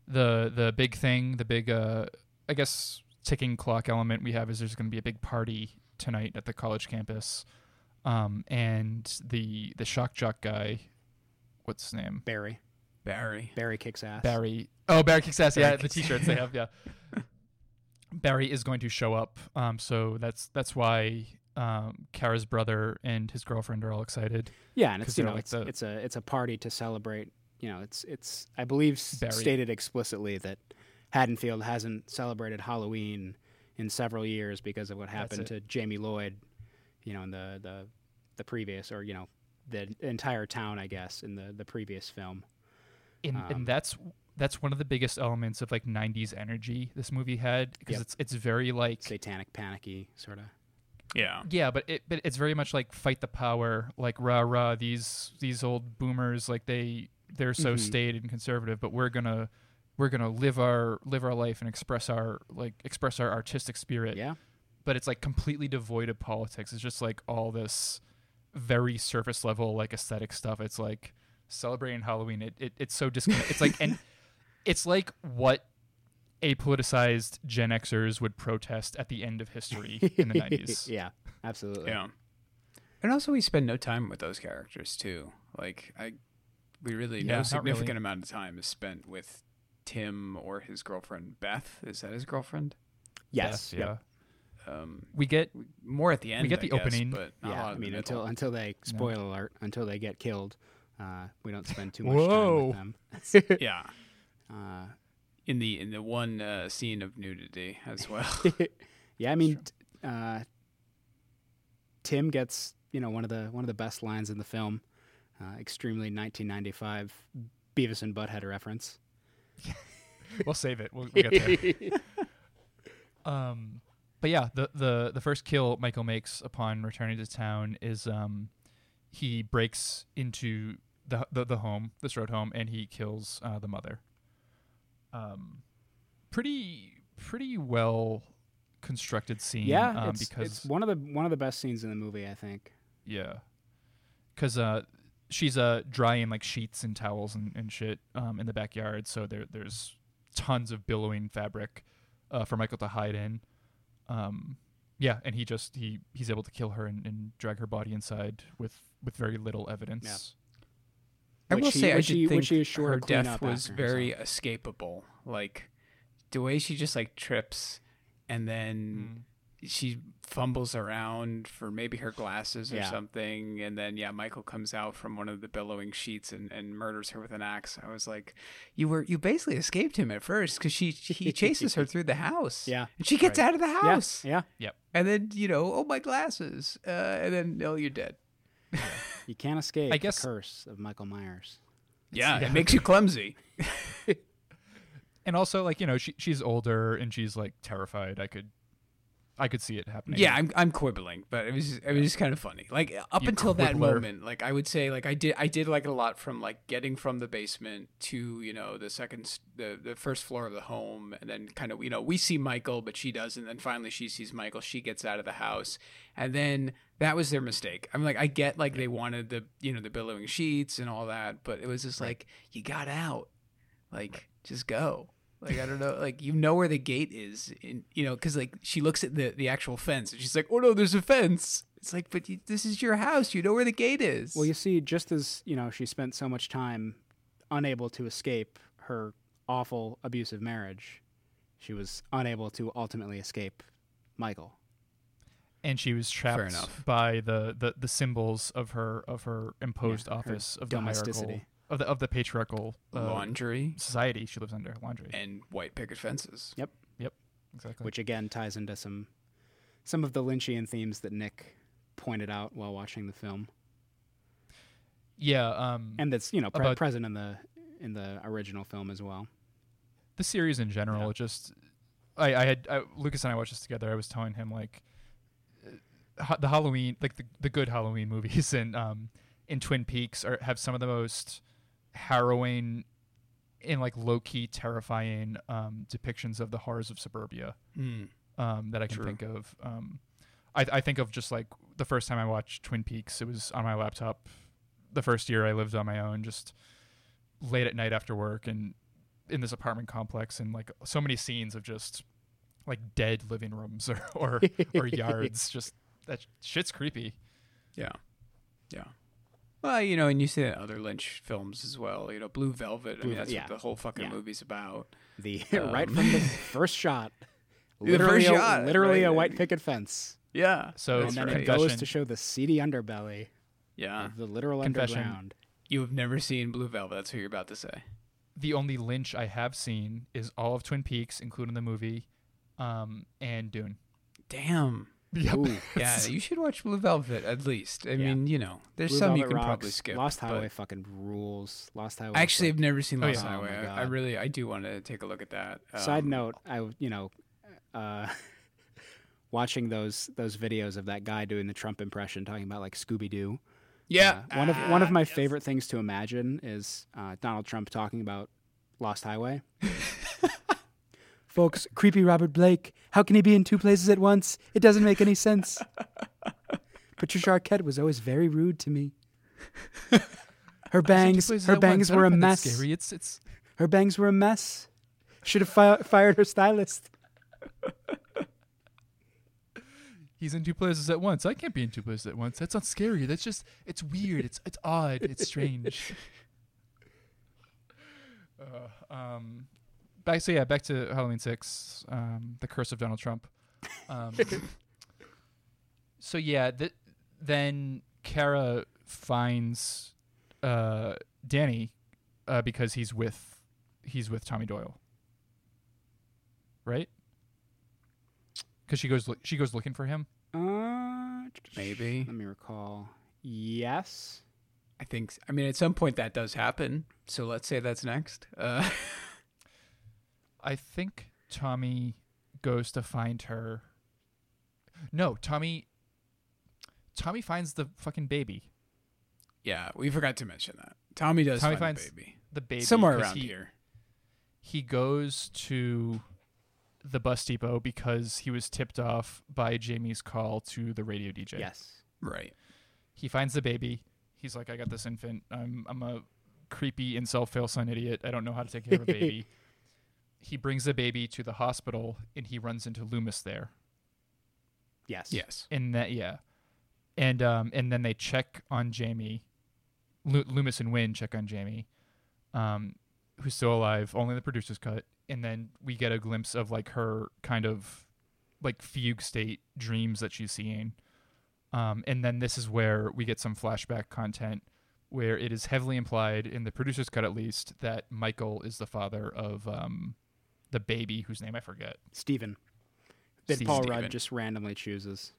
the the big thing, the big uh, I guess ticking clock element we have is there's going to be a big party tonight at the college campus, um, and the the shock jock guy, what's his name? Barry. Barry. Barry kicks ass. Barry. Oh, Barry kicks ass. Barry yeah, the t-shirts they have. Yeah. Barry is going to show up. Um, so that's that's why um, Kara's brother and his girlfriend are all excited. Yeah, and it's you know like it's, the- it's a it's a party to celebrate. You know, it's it's I believe Barry. stated explicitly that Haddonfield hasn't celebrated Halloween in several years because of what happened to Jamie Lloyd. You know, in the the the previous or you know the entire town, I guess, in the the previous film. And, Um, and that's that's one of the biggest elements of like 90s energy this movie had because Yep. it's it's very like Satanic, panicky sort of. Yeah. yeah but it but it's very much like fight the power like rah rah these these old boomers like they they're so Mhm. staid and conservative but we're gonna we're gonna live our live our life and express our like express our artistic spirit Yeah, but it's like completely devoid of politics. It's just like all this very surface level like aesthetic stuff. It's like celebrating Halloween. It, it it's so disconnected. it's like and it's like what apoliticized Gen Xers would protest at the end of history in the nineties. yeah, absolutely. Yeah. And also, we spend no time with those characters too. Like, I, we really Yeah, no significant really. amount of time is spent with Tim or his girlfriend Beth. Is that his girlfriend? Yes. yeah. yep. Um, We get more at the end. We get I the guess, opening. but not a Yeah. lot I mean, until until they No. spoiler alert until they get killed, uh, we don't spend too much Whoa. time with them. yeah, Uh, in the in the one uh, scene of nudity as well. yeah, I mean, uh, Tim gets you know one of the one of the best lines in the film. Uh, extremely 1995 Beavis and Butthead reference. we'll save it. We'll, we'll get there. Um, but yeah, the the the first kill Michael makes upon returning to town is um, he breaks into the the, the home, this road home, and he kills uh, the mother. Um, pretty pretty well constructed scene. yeah, um, it's, because it's one of the one of the best scenes in the movie, I think. yeah, because uh, she's uh drying like sheets and towels and, and shit um in the backyard. So there there's tons of billowing fabric uh, for Michael to hide in. Um, Yeah, and he just he he's able to kill her and, and drag her body inside with with very little evidence. I will he- say, I which did he- think which he is sure her death was after very himself. escapable. Like the way she just like trips and then Mm. she fumbles around for maybe her glasses or Yeah. something, and then yeah, Michael comes out from one of the billowing sheets and, and murders her with an axe. I was like, you were you basically escaped him at first because she he chases her through the house. Yeah. and she gets Right. out of the house. Yeah, Yep. And then you know, oh my glasses, uh, and then no, you're dead. you can't escape I guess- the curse of Michael Myers. Yeah, yeah. it makes you clumsy. And also like, you know, she she's older and she's like terrified. I could I could see it happening. Yeah, I'm I'm quibbling, but it was it was just kind of funny. Like up You until that moment, like I would say, like I did I did like a lot from like getting from the basement to you know the second the the first floor of the home, and then kind of you know we see Michael, but she doesn't. Then finally she sees Michael. She gets out of the house, and then that was their mistake. I'm like I get like they wanted the you know the billowing sheets and all that, but it was just like you got out, like just go. Like I don't know, like you know where the gate is, in, you know, because like she looks at the the actual fence and she's like, "Oh no, there's a fence." It's like, but you, this is your house. You know where the gate is. Well, you see, just as you know, she spent so much time unable to escape her awful abusive marriage, she was unable to ultimately escape Michael. and she was trapped by the, the, the symbols of her of her imposed Yeah, her office of the domesticity. hierarchical of the of the patriarchal uh, laundry society she lives under laundry and white picket fences. Yep. Yep. Exactly which again ties into some some of the Lynchian themes that Nick pointed out while watching the film, yeah um and that's you know pre- About- present in the in the original film as well. the series in general Yeah. just I, I had I, Lucas and I watched this together I was telling him like uh, the Halloween like the, the good Halloween movies and um in Twin Peaks are have some of the most harrowing and like low key terrifying um depictions of the horrors of suburbia Mm. um, that I can True. think of. Um, I, I think of just like the first time I watched Twin Peaks, it was on my laptop. The first year I lived on my own, just late at night after work, and in this apartment complex, and like so many scenes of just like dead living rooms or or, or yards. Just that shit's creepy. Yeah, yeah. Well, you know, and you see that in other Lynch films as well. You know, Blue velvet i mean that's yeah. what the whole fucking Yeah. movie's about. The Um, right from the first shot, The literally, first a, shot, literally right. a white picket fence, Yeah. So That's and then right. it goes to show the seedy underbelly Yeah. of the literal Confession. underground. You have never seen Blue Velvet. That's what you're about to say. The only Lynch I have seen is all of Twin Peaks, including the movie, um, and Dune. Damn. Yep. Ooh, Yeah, you should watch Blue Velvet at least. I Yeah. mean, you know, there's Blue some you can rocks. probably skip. Lost but- Highway fucking rules. Lost Highway. Actually, I actually have like- never seen Oh, Lost yeah. Oh, Highway. my I, I really, I do want to take a look at that. Side Um, note, I you know, uh, watching those those videos of that guy doing the Trump impression, talking about like Scooby Doo. Yeah, Uh, one of one of Ah, my yes. favorite things to imagine is uh, Donald Trump talking about Lost Highway. Folks, creepy Robert Blake. How can he be in two places at once? It doesn't make any sense. Patricia Arquette was always very rude to me. Her bangs, her bangs were a mess. Scary. It's it's Her bangs were a mess. Should have fi- fired her stylist. He's in two places at once. I can't be in two places at once. That's not scary. That's just it's weird. It's it's odd. It's strange. uh, um, back so yeah, back to Halloween six. Um, the curse of Donald Trump. Um, so yeah, th- then Kara finds uh, Danny uh, because he's with he's with Tommy Doyle, right? Because she goes loo- she goes looking for him. Uh, Maybe. Let me recall. Yes. I think. I mean, at some point that does happen. So let's say that's next. Uh, I think Tommy goes to find her. No, Tommy. Tommy finds the fucking baby. yeah, we forgot to mention that. Tommy does Tommy find finds the baby The baby somewhere around he, here. He goes to the bus depot because he was tipped off by Jamie's call to the radio DJ. Yes. Right. He finds the baby. He's like, I got this infant. I'm I'm a creepy incel fail son idiot. I don't know how to take care of a baby. he brings the baby to the hospital and he runs into Loomis there. Yes. Yes. in that yeah and um and then they check on jamie Lu- loomis and Wynn check on jamie um who's still alive only the producer's cut and then we get a glimpse of like her kind of like fugue state dreams that she's seeing um and then this is where we get some flashback content where it is heavily implied in the producer's cut at least that michael is the father of um the baby whose name i forget Stephen. That Steve Paul Stephen. Rudd just randomly chooses.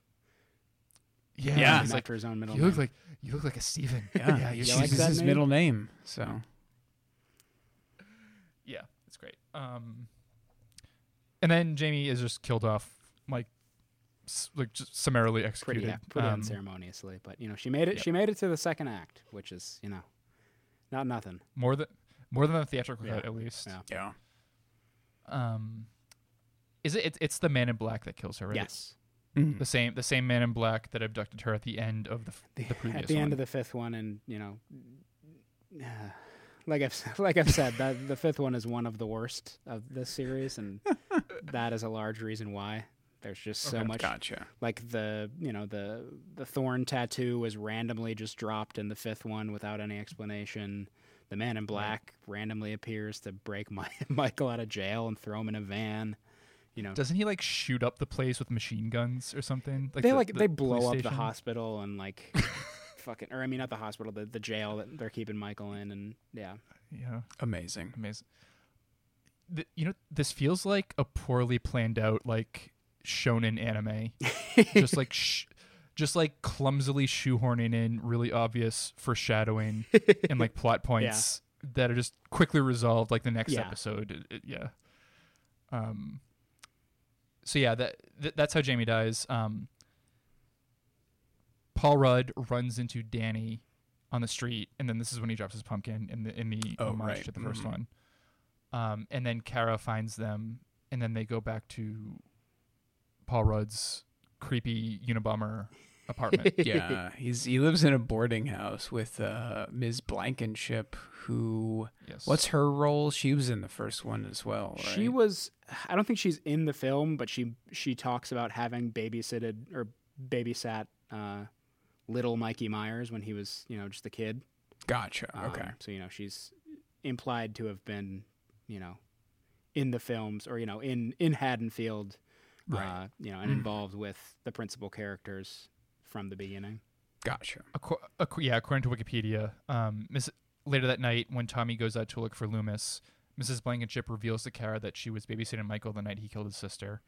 yeah, Yeah. he's like after his own middle you look name. like you look like a Steven. Yeah. yeah, he you like chooses that his name? middle name. So Yeah, it's great. Um, and then Jamie is just killed off, like, like just summarily executed. pretty pretty Um, unceremoniously, but you know she made it. Yep. She made it to the second act, which is you know, not nothing. more than more than the theatrical Yeah. cut, at least. Yeah. yeah. Um, is it? It's, it's the Man in Black that kills her, right? Yes. Mm. The same, the same Man in Black that abducted her at the end of the f- The- the previous at the one. end of the fifth one, and you know, like I've s- like I've said, that the fifth one is one of the worst of this series, and that is a large reason why. There's just so Okay. much Gotcha. like the you know the the thorn tattoo was randomly just dropped in the fifth one without any explanation. The man in black randomly appears to break my, Michael out of jail and throw him in a van. You know, Doesn't he like shoot up the place with machine guns or something? they the- like the they blow up the hospital and like fucking or I mean not the hospital the the jail that they're keeping Michael in and yeah Yeah. Amazing. Amazing. Th- you know, this feels like a poorly planned out like shonen anime. just like sh- just like clumsily shoehorning in really obvious foreshadowing and like plot points that are just quickly resolved like the next Yeah. episode. It- it- yeah. Um so yeah, that th- that's how Jamie dies. Um Paul Rudd runs into Danny on the street, and then this is when he drops his pumpkin in the in the Oh, homage right. to the 1st Mhm. one. Um, and then Kara finds them, and then they go back to Paul Rudd's creepy Unabomber apartment. yeah, he's he lives in a boarding house with uh, Ms. Blankenship, who yes. what's her role? She was in the first one as well. Right? she was I don't think she's in the film but she she talks about having babysitted or babysat uh, little Mikey Myers when he was you know just a kid Gotcha. Um, Okay. so you know she's implied to have been you know in the films or you know in in Haddonfield Right. uh, you know and involved with the principal characters from the beginning Gotcha. Acco- acco- yeah, according to Wikipedia, um, Miss, later that night when Tommy goes out to look for Loomis, Mrs. Blankenship reveals to Kara that she was babysitting Michael the night he killed his sister,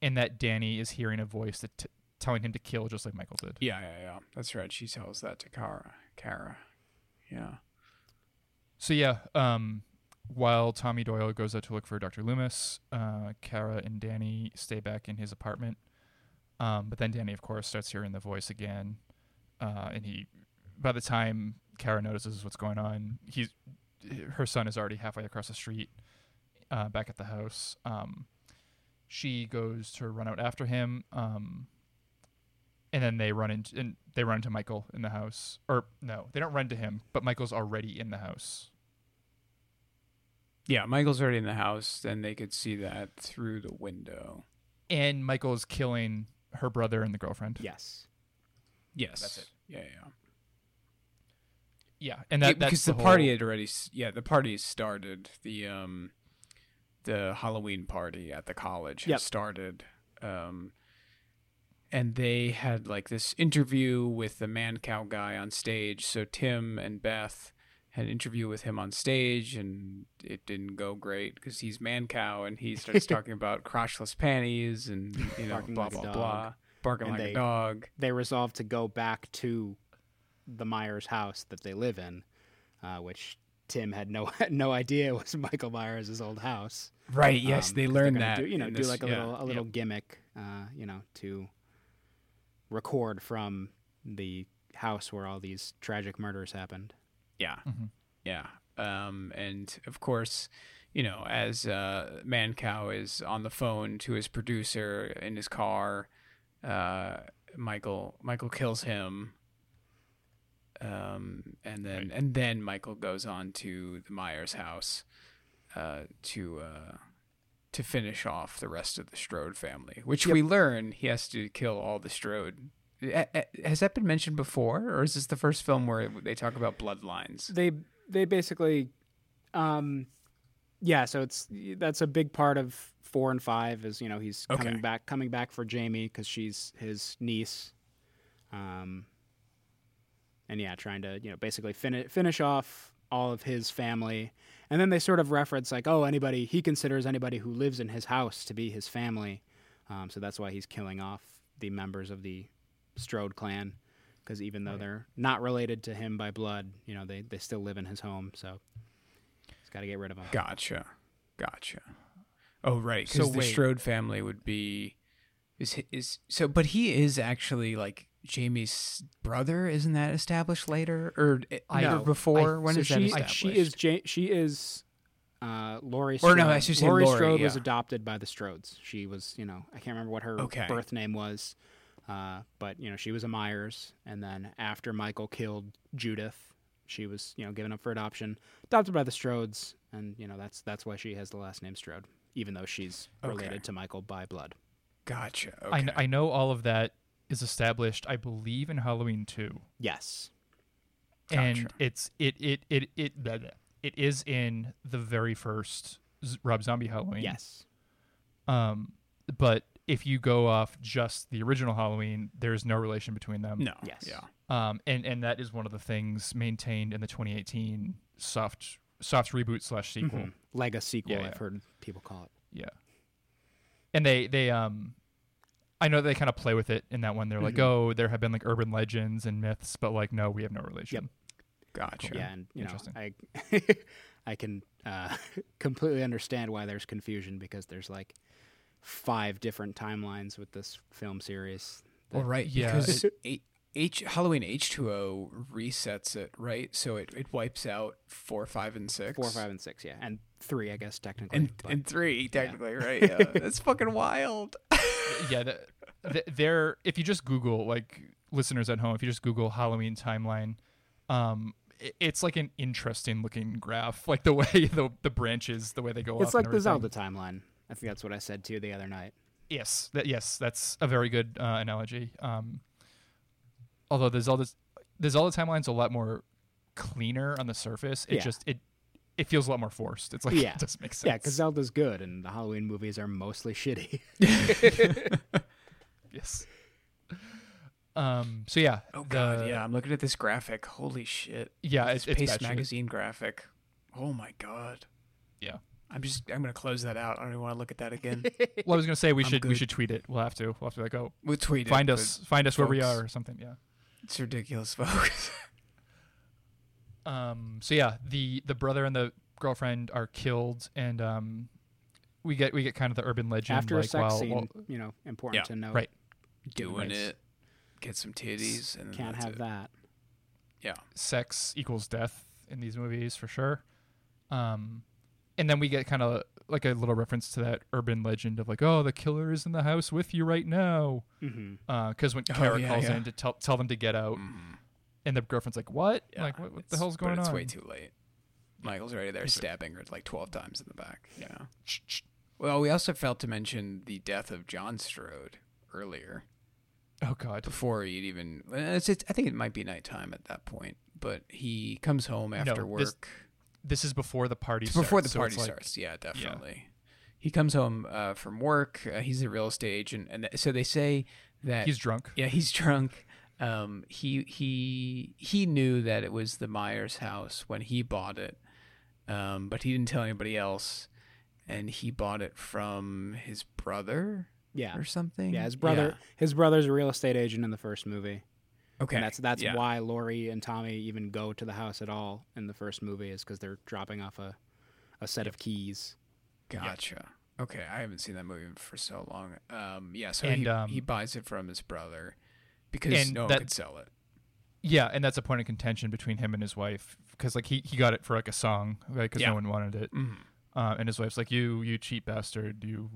and that Danny is hearing a voice that t- telling him to kill just like Michael did. Yeah, yeah, yeah. That's right. She tells that to Kara. Kara. Yeah. So yeah, um, while Tommy Doyle goes out to look for Dr. Loomis, uh, Kara and Danny stay back in his apartment. Um, but then Danny, of course, starts hearing the voice again, uh, and he, by the time Kara notices what's going on, he's her son is already halfway across the street, uh, back at the house. Um, she goes to run out after him, um, and then they run into and they run into Michael in the house. Or no, they don't run to him, but Michael's already in the house. Yeah, Michael's already in the house, and they could see that through the window. and Michael's killing her brother and the girlfriend. yes Yes. That's it. Yeah, yeah. Yeah, and Yeah, that that's because the, the, party whole- had already yeah the party started the um the Halloween party at the college had Yep. started um and they had like this interview with the Mancow guy on stage so Tim and Beth had an interview with him on stage and it didn't go great because he's Mancow and he starts talking about crotchless panties and you know blah like blah blah barking And like they- a dog they resolved to go back to the Myers house that they live in, uh, which Tim had no no idea was Michael Myers' old house. right yes Um, they 'cause they're learned that do, you know do this- like a yeah, little a little gimmick, uh, you know, to record from the house where all these tragic murders happened. Yeah. Mhm. Yeah. Um, and of course, you know, as uh, Mancow is on the phone to his producer in his car, uh, Michael Michael kills him. Um, and then and then Michael goes on to the Myers house uh, to uh, to finish off the rest of the Strode family, which we learn he has to kill all the Strode. Has that been mentioned before, or is this the first film where they talk about bloodlines? they they basically um yeah so it's that's a big part of four and five is you know he's Okay. coming back coming back for jamie because she's his niece um and yeah trying to you know basically finish finish off all of his family and then they sort of reference like oh anybody he considers anybody who lives in his house to be his family um, so that's why he's killing off the members of the strode clan because even though Right. they're not related to him by blood, you know, they, they still live in his home. So he's got to get rid of them. Gotcha, gotcha. Oh right, So because the wait. Strode family would be is is so, but he is actually like Jamie's brother. Isn't that established later or I- No, before? I- when so is she, that I- established? she is Ja- she is uh, Laurie. Or no, I should say Laurie Laurie, Strode was adopted by the Strodes. She was, you know, I can't remember what her Okay. birth name was, uh, but you know, she was a Myers. And then after Michael killed Judith, she was, you know, given up for adoption, adopted by the Strodes, and you know, that's that's why she has the last name Strode, even though she's related Okay. to Michael by blood. Gotcha. I, kn- I know all of that is established, I believe, in Halloween 2. Yes. and it's it it it it blah, blah. it is in the very first Z- Rob Zombie Halloween. Yes. Um, but if you go off just the original Halloween, there's no relation between them. no. Yes. Yeah. Um, and and that is one of the things maintained in the 2018 soft soft reboot slash sequel. Mhm. Lega sequel, Yeah, yeah. I've heard people call it. Yeah. And they they um I know they kind of play with it in that one. They're like, Mhm. "Oh, there have been like urban legends and myths, but like no, we have no relation." Yep. Gotcha. Yeah, and you know, Interesting. I I can uh, completely understand why there's confusion because there's like five different timelines with this film series. Well, that- right. Yeah, Because H, H Halloween H two O resets it, right? So it, it wipes out four, five, and six. Four, five, and six, yeah, and three, I guess technically. and but- and three technically, right? Yeah, that's fucking wild. yeah, the, the, they're if you just Google like listeners at home, if you just Google Halloween timeline, um, i- it's like an interesting looking graph, like the way the the branches, the way they go. it's off like and the everything. Zelda timeline. I think that's what I said to you the other night. Yes, that, yes, that's a very good uh, analogy. Um, although the Zelda the Zelda timeline's a lot more cleaner on the surface. It Yeah. just it it feels a lot more forced. It's like Yeah. it doesn't make sense. Yeah, because Zelda's good, and the Halloween movies are mostly shitty. yes. Um. So yeah. Oh the- god, yeah. I'm looking at this graphic. Holy shit. Yeah. This It's, it's Paste magazine graphic. Oh my god. Yeah. I'm just I'm gonna close that out. I don't even want to look at that again. Well, I was gonna say we I'm should we should tweet it. We'll have to. We'll have to like oh we'll tweet find it, us find us where we are or something. Yeah. It's ridiculous, folks. Um. So yeah, the the brother and the girlfriend are killed, and um, we get we get kind of the urban legend After like a sex while, scene, while- you know, important Yeah, to know. right. Doing Nice. it. Get some titties and then Can't have it. that. Yeah. sex equals death in these movies for sure. Um, and then we get kind of like a little reference to that urban legend of like, oh, the killer is in the house with you right now. Mm-hmm. Because when Oh, Kara yeah, calls yeah. in to tell tell them to get out, Mhm. and the girlfriend's like, what? Yeah, like, what, what the hell's going but it's on? way too late. Michael's already there It's- stabbing her like 12 times in the back. Yeah. Yeah. Well, we also failed to mention the death of John Strode earlier Oh God. before he'd even. It's, it's, I think it might be nighttime at that point, but he comes home after No, work. this- This is before the party. It's before the starts, so party it's like- starts. Yeah, definitely. He comes home uh, from work. Uh, he's a real estate agent, and th- so they say that He's drunk. yeah, he's drunk. Um, he he he knew that it was the Myers house when he bought it, um, but he didn't tell anybody else, and he bought it from his brother Yeah. or something. Yeah, his brother. His brother's a real estate agent in the first movie. Yeah. Okay, And that's that's yeah. why Laurie and Tommy even go to the house at all in the first movie is because they're dropping off a, a set of keys. Gotcha. Okay, I haven't seen that movie for so long. Um, yeah, so And, he um, he buys it from his brother because no one that- could sell it. Yeah, and that's a point of contention between him and his wife because like he, he got it for like a song, right? Because Yeah. no one wanted it. Mhm. Uh, and his wife's like, "You, you cheap bastard! You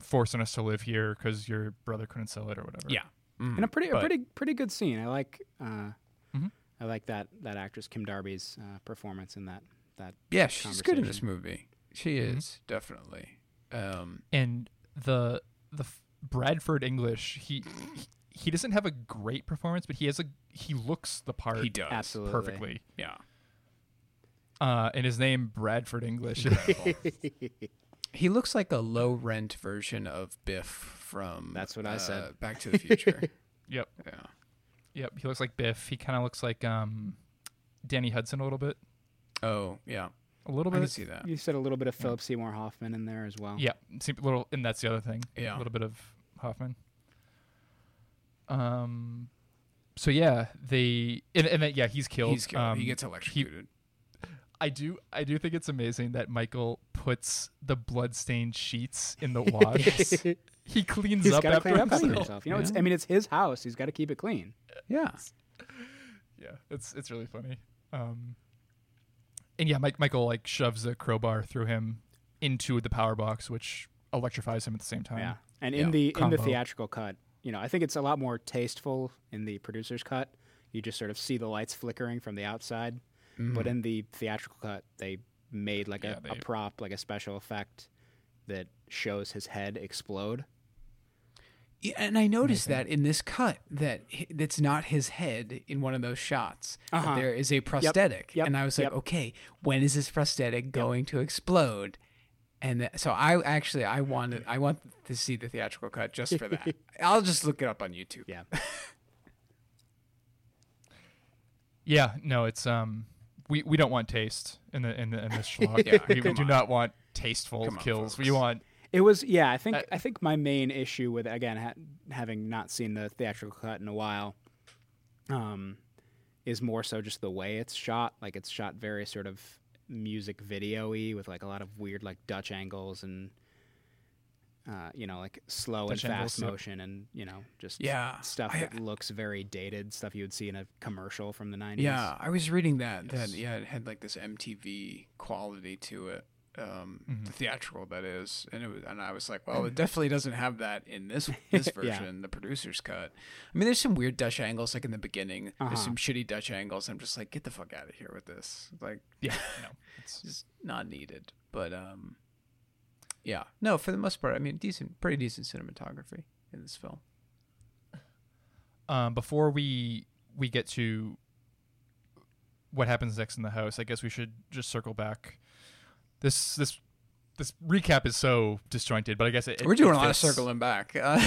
forcing us to live here because your brother couldn't sell it or whatever." Yeah. Mhm. And a pretty a pretty pretty good scene. I like uh, Mhm. I like that that actress Kim Darby's uh, performance in that that Yeah, she's good in this movie. She Mhm. is definitely. Um, and the the f- Bradford English he, he he doesn't have a great performance, but he has a he looks the part he does Absolutely. perfectly. Yeah, Uh, and his name Bradford English. he looks like a low rent version of Biff from. That's what I uh, said. Back to the Future. yep, yeah. yep. He looks like Biff. He kind of looks like um, Danny Huston a little bit, Oh yeah, a little bit. I can see that. You said a little bit of Philip Seymour Hoffman in there as well. Yeah, seem- little, and that's the other thing. Yeah. a little bit of Hoffman. Um, so yeah, they and, and then yeah, he's killed. He's killed. Um, he gets electrocuted. I do I do think it's amazing that Michael puts the bloodstained sheets in the wash. he cleans He's up got to after clean up himself. himself. You know, it's, Yeah. I mean, it's his house. He's got to keep it clean. yeah. Yeah, it's it's really funny. Um, and yeah, Mike Michael like shoves a crowbar through him into the power box, which electrifies him at the same time. Yeah. And in Yeah. the in the theatrical cut, you know, I think it's a lot more tasteful in the producer's cut. You just sort of see the lights flickering from the outside. But in the theatrical cut, they made like Yeah, a, a prop, like a special effect that shows his head explode. Yeah, and I noticed that in this cut that that's not his head in one of those shots. Uh-huh. There is a prosthetic, yep, and I was like, yep. okay, when is this prosthetic going to explode? And th- so I actually I wanted I want to see the theatrical cut just for that. I'll just look it up on YouTube. Yeah. Yeah, no, it's um we, we don't want taste in the in the in this schlock. Yeah, we, we do on. not want tasteful Come on, kills. we want It was yeah. I think Uh, I think my main issue with again ha- having not seen the theatrical cut in a while, um, is more so just the way it's shot. Like it's shot very sort of music video-y with like a lot of weird like Dutch angles and uh, you know like slow Dutch and fast yep. motion and you know just Yeah, stuff I- that looks very dated. Stuff you would see in a commercial from the nineties. Yeah, I was reading that that yeah, it had like this MTV quality to it. Um, Mhm. the theatrical that is, and it was, and I was like, well, it definitely doesn't have that in this this Yeah. version, the producer's cut. I mean, there's some weird Dutch angles like in the beginning. Uh-huh. There's some shitty Dutch angles. I'm just like, get the fuck out of here with this. Like, yeah, no. It's, just not needed. But um, yeah, no, for the most part, I mean, decent, pretty decent cinematography in this film. um before we we get to what happens next in the house, I guess we should just circle back. This this this recap is so disjointed, but I guess it, it We're doing it a lot of circling back. Uh,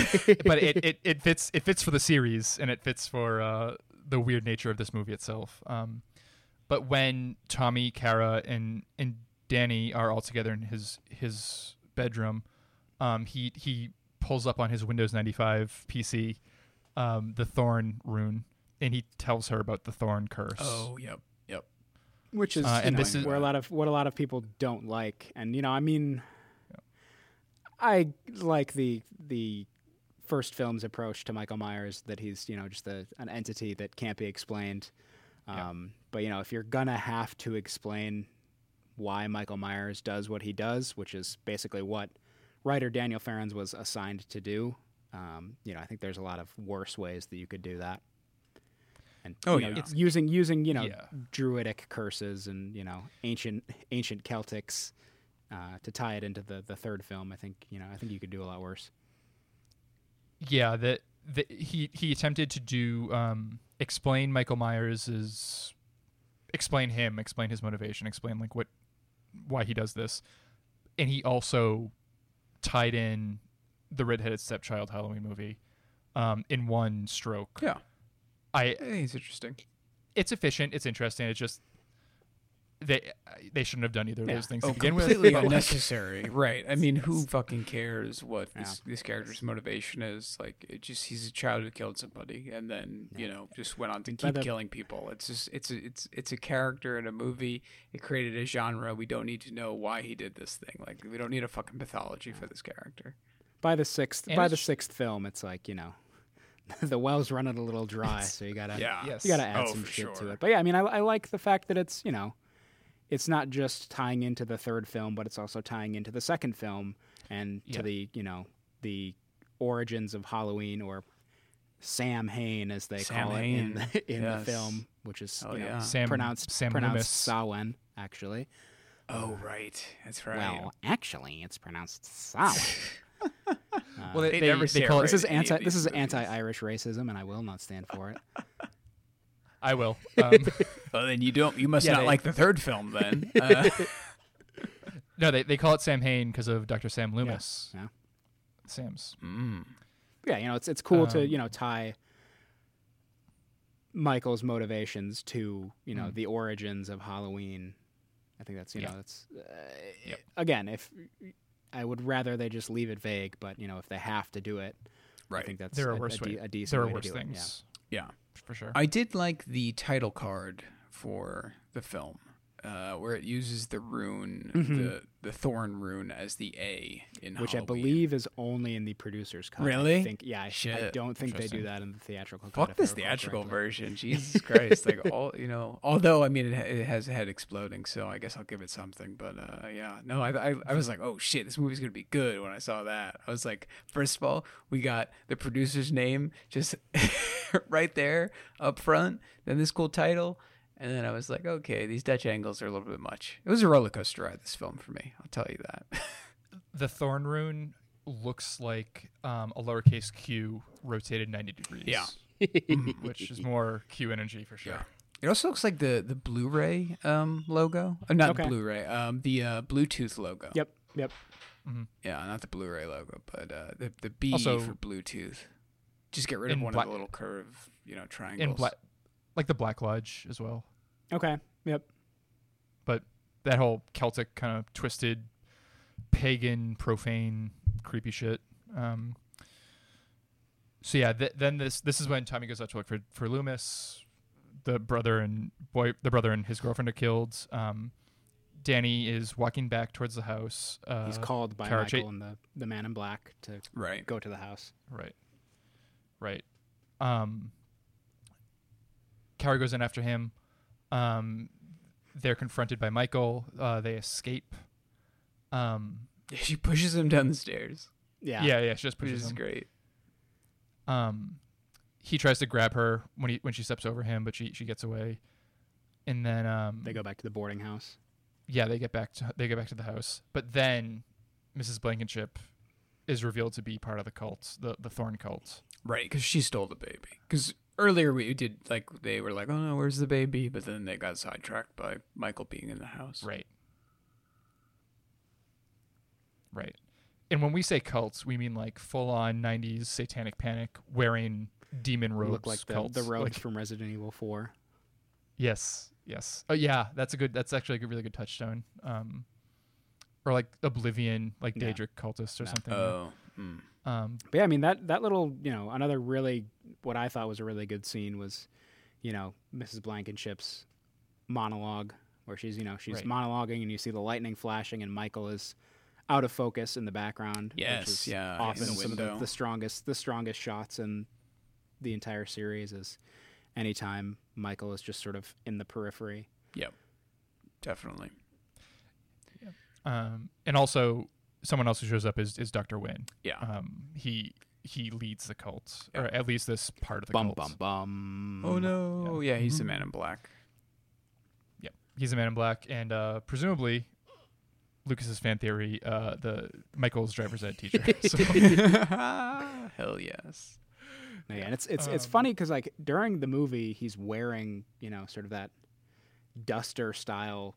but it, it, it fits it fits for the series and it fits for uh, the weird nature of this movie itself. Um, but when Tommy, Kara, and and Danny are all together in his his bedroom, um, he he pulls up on his Windows ninety five PC um, the Thorn rune, and he tells her about the Thorn curse. oh, yep, yep. which is Uh, and know, this is- where a lot of what a lot of people don't like and you know i mean i like the the first film's approach to michael myers that he's you know just a, an entity that can't be explained um, but you know if you're gonna have to explain why michael myers does what he does which is basically what writer daniel Farrands was assigned to do um, you know i think there's a lot of worse ways that you could do that and Oh, you know, yeah. it's using using you know Yeah. druidic curses and you know ancient ancient Celtics uh, to tie it into the the third film. I think you know I think you could do a lot worse. Yeah, that he he attempted to do um, explain Michael Myers's explain him, explain his motivation, explain like what why he does this, and he also tied in the redheaded stepchild Halloween movie um, in one stroke. Yeah, I I think it's interesting. it's efficient, it's interesting. It's just they uh, they shouldn't have done either of Yeah. those things Oh, to begin with. completely but, like, unnecessary. right. I mean, who fucking cares what Yeah. this, this character's motivation is? Like, it just he's a child who killed somebody and then you know just went on to keep the- killing people. It's just it's a, it's it's a character in a movie. It created a genre. We don't need to know why he did this thing. Like, we don't need a fucking pathology for this character. By the sixth And by the sixth film, it's like you know the well's running a little dry, so you gotta Yeah. You gotta add Oh, some for shit to it. But yeah, I mean I, I like the fact that it's you know it's not just tying into the third film, but it's also tying into the second film and Yeah. to the you know the origins of Halloween or Sam Hain as they Sam call it in, the, in yes. the film, which is Hell you know, yeah. Sam pronounced Sam pronounced Loomis. Samhain actually. Oh, right. That's right. Well, actually, it's pronounced South. Uh, Well, they, They they, never they say it call this is in any of anti. This is anti-Irish racism, and I will not stand for it. I will. Um, Well, then you don't. You must Yeah, not they- like the third film then. Uh, no, they, they call it Sam Hain because of Dr. Sam Loomis. yeah. Sam's. mm. Yeah, you know, it's it's cool to Um, you know tie Michael's motivations to you know Mm. the origins of Halloween. I think that's you Yeah. know that's uh, Yep. again if I would rather they just leave it vague, but you know if they have to do it, right. I think that's There are a, worse a, de- a decent There are way worse to do it, yeah. things. Yeah. For sure. I did like the title card for the film, uh, where it uses the rune, Mhm. the the thorn rune, as the A in which I believe is only in the producer's cut. Really? I think yeah. I, I don't think they do that in the theatrical cut. Fuck this theatrical correctly. version, Jesus Christ! Like all you know, although I mean it, it has a head exploding, so I guess I'll give it something. But uh, yeah, no, I, I I was like, oh shit, this movie's gonna be good when I saw that. I was like, first of all, we got the producer's name just right there up front, then this cool title, and then I was like, okay, these Dutch angles are a little bit much. It was a roller coaster ride. This film for me, I'll tell you that. the thorn rune looks like um, a lowercase q rotated 90 degrees. Yeah. which is more Q energy for sure. Yeah. It also looks like the the Blu-ray um, logo, uh, not Okay. Blu-ray, um, the uh, Bluetooth logo. Yep. Yep. Yeah, not the Blu-ray logo, but uh, the the B Also- for Bluetooth. Just get rid of in one black- of the little curve, you know, triangles. In black, like the Black Lodge as well. Okay. Yep. But that whole Celtic kind of twisted, pagan, profane, creepy shit. Um, so yeah, th- then this this is when Tommy goes out to look for for Loomis. The brother and boy, the brother and his girlfriend are killed. Um, Danny is walking back towards the house. Uh, He's called by Kara Cha- Michael and the the man in black to Right. go to the house. Right. Right. Um Kara goes in after him. Um they're confronted by Michael. Uh they escape. Um She pushes him down the stairs, Yeah. yeah, yeah, she just pushes. which pushes is him. great. Um he tries to grab her when he when she steps over him, but she she gets away. And then um They go back to the boarding house. yeah, they get back to they get back to the house. But then Mrs. Blankenship is revealed to be part of the cult, the the Thorn cult. Right, because she stole the baby. Because earlier we did like they were like, oh no, where's the baby? But then they got sidetracked by Michael being in the house. Right. Right. And when we say cults, we mean like full on 90s satanic panic wearing demon robes. Look like the, cults. the robes Like- from Resident Evil 4. yes. Yes. Oh, yeah. That's a good, that's actually a really good touchstone. Um, or like Oblivion, like Yeah. Daedric cultist or Yeah. something. Oh. mm. Um, But yeah, I mean that that little you know another really what I thought was a really good scene was, you know, Mrs. Blankenship's monologue where she's you know she's Right. monologuing and you see the lightning flashing and Michael is out of focus in the background. Yes, which is yeah, often the some of the, the strongest the strongest shots in the entire series is anytime Michael is just sort of in the periphery. Yep, definitely. um, and also someone else who shows up is, is Dr. Wynn. Yeah. Um, he, he leads the cult, Yeah. or at least this part of the bum cult. bum bum. oh no. Yeah, he's the Mhm. man in black. Yep, he's a man in black, and uh, presumably, Lucas's fan theory, uh, the Michael's driver's ed teacher. so, Hell yes. Yeah, and it's it's it's Um, funny because like during the movie he's wearing you know sort of that duster style,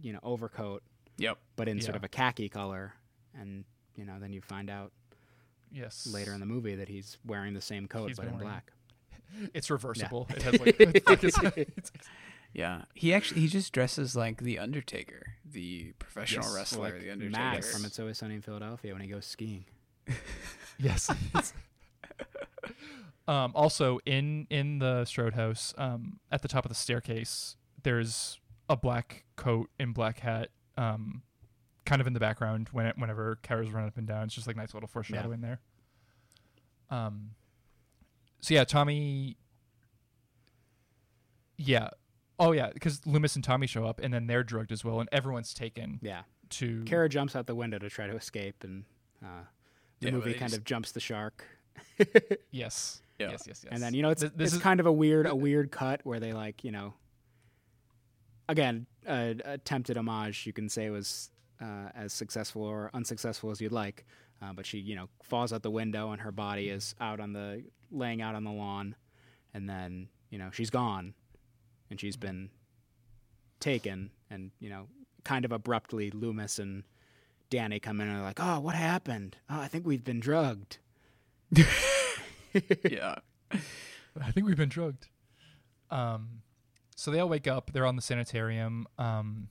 you know overcoat, Yep. but in sort of a khaki color, and you know then you find out yes, later in the movie that he's wearing the same coat He's but in wearing- black. it's reversible. It has like, it's like it's- it's- Yeah. He actually he just dresses like the Undertaker, the professional Yes. wrestler, like the Undertaker. Matt from It's Always Sunny in Philadelphia when he goes skiing. yes. Um, also, in in the Strode house, um, at the top of the staircase, there's a black coat and black hat, um, kind of in the background when it, whenever Kara's run up and down. It's just like nice little foreshadowing there. Um, so yeah, Tommy. Yeah. Oh yeah, because Loomis and Tommy show up, and then they're drugged as well, and everyone's taken Yeah, to. Kara jumps out the window to try to escape, and uh, the Yeah, movie kind just- of jumps the shark. Yes. Yeah. Yes. Yes. Yes. And then you know it's Th- this it's is- kind of a weird a weird cut where they like you know again, a attempted homage. You can say it was uh, as successful or unsuccessful as you'd like. Uh, but she, you know, falls out the window and her body is out on the laying out on the lawn, and then you know she's gone, and she's been taken, and you know, kind of abruptly, Loomis and Danny come in and are like, "Oh, what happened? Oh, I think we've been drugged." yeah. I think we've been drugged. Um, so they all wake up. They're on the sanitarium. Um,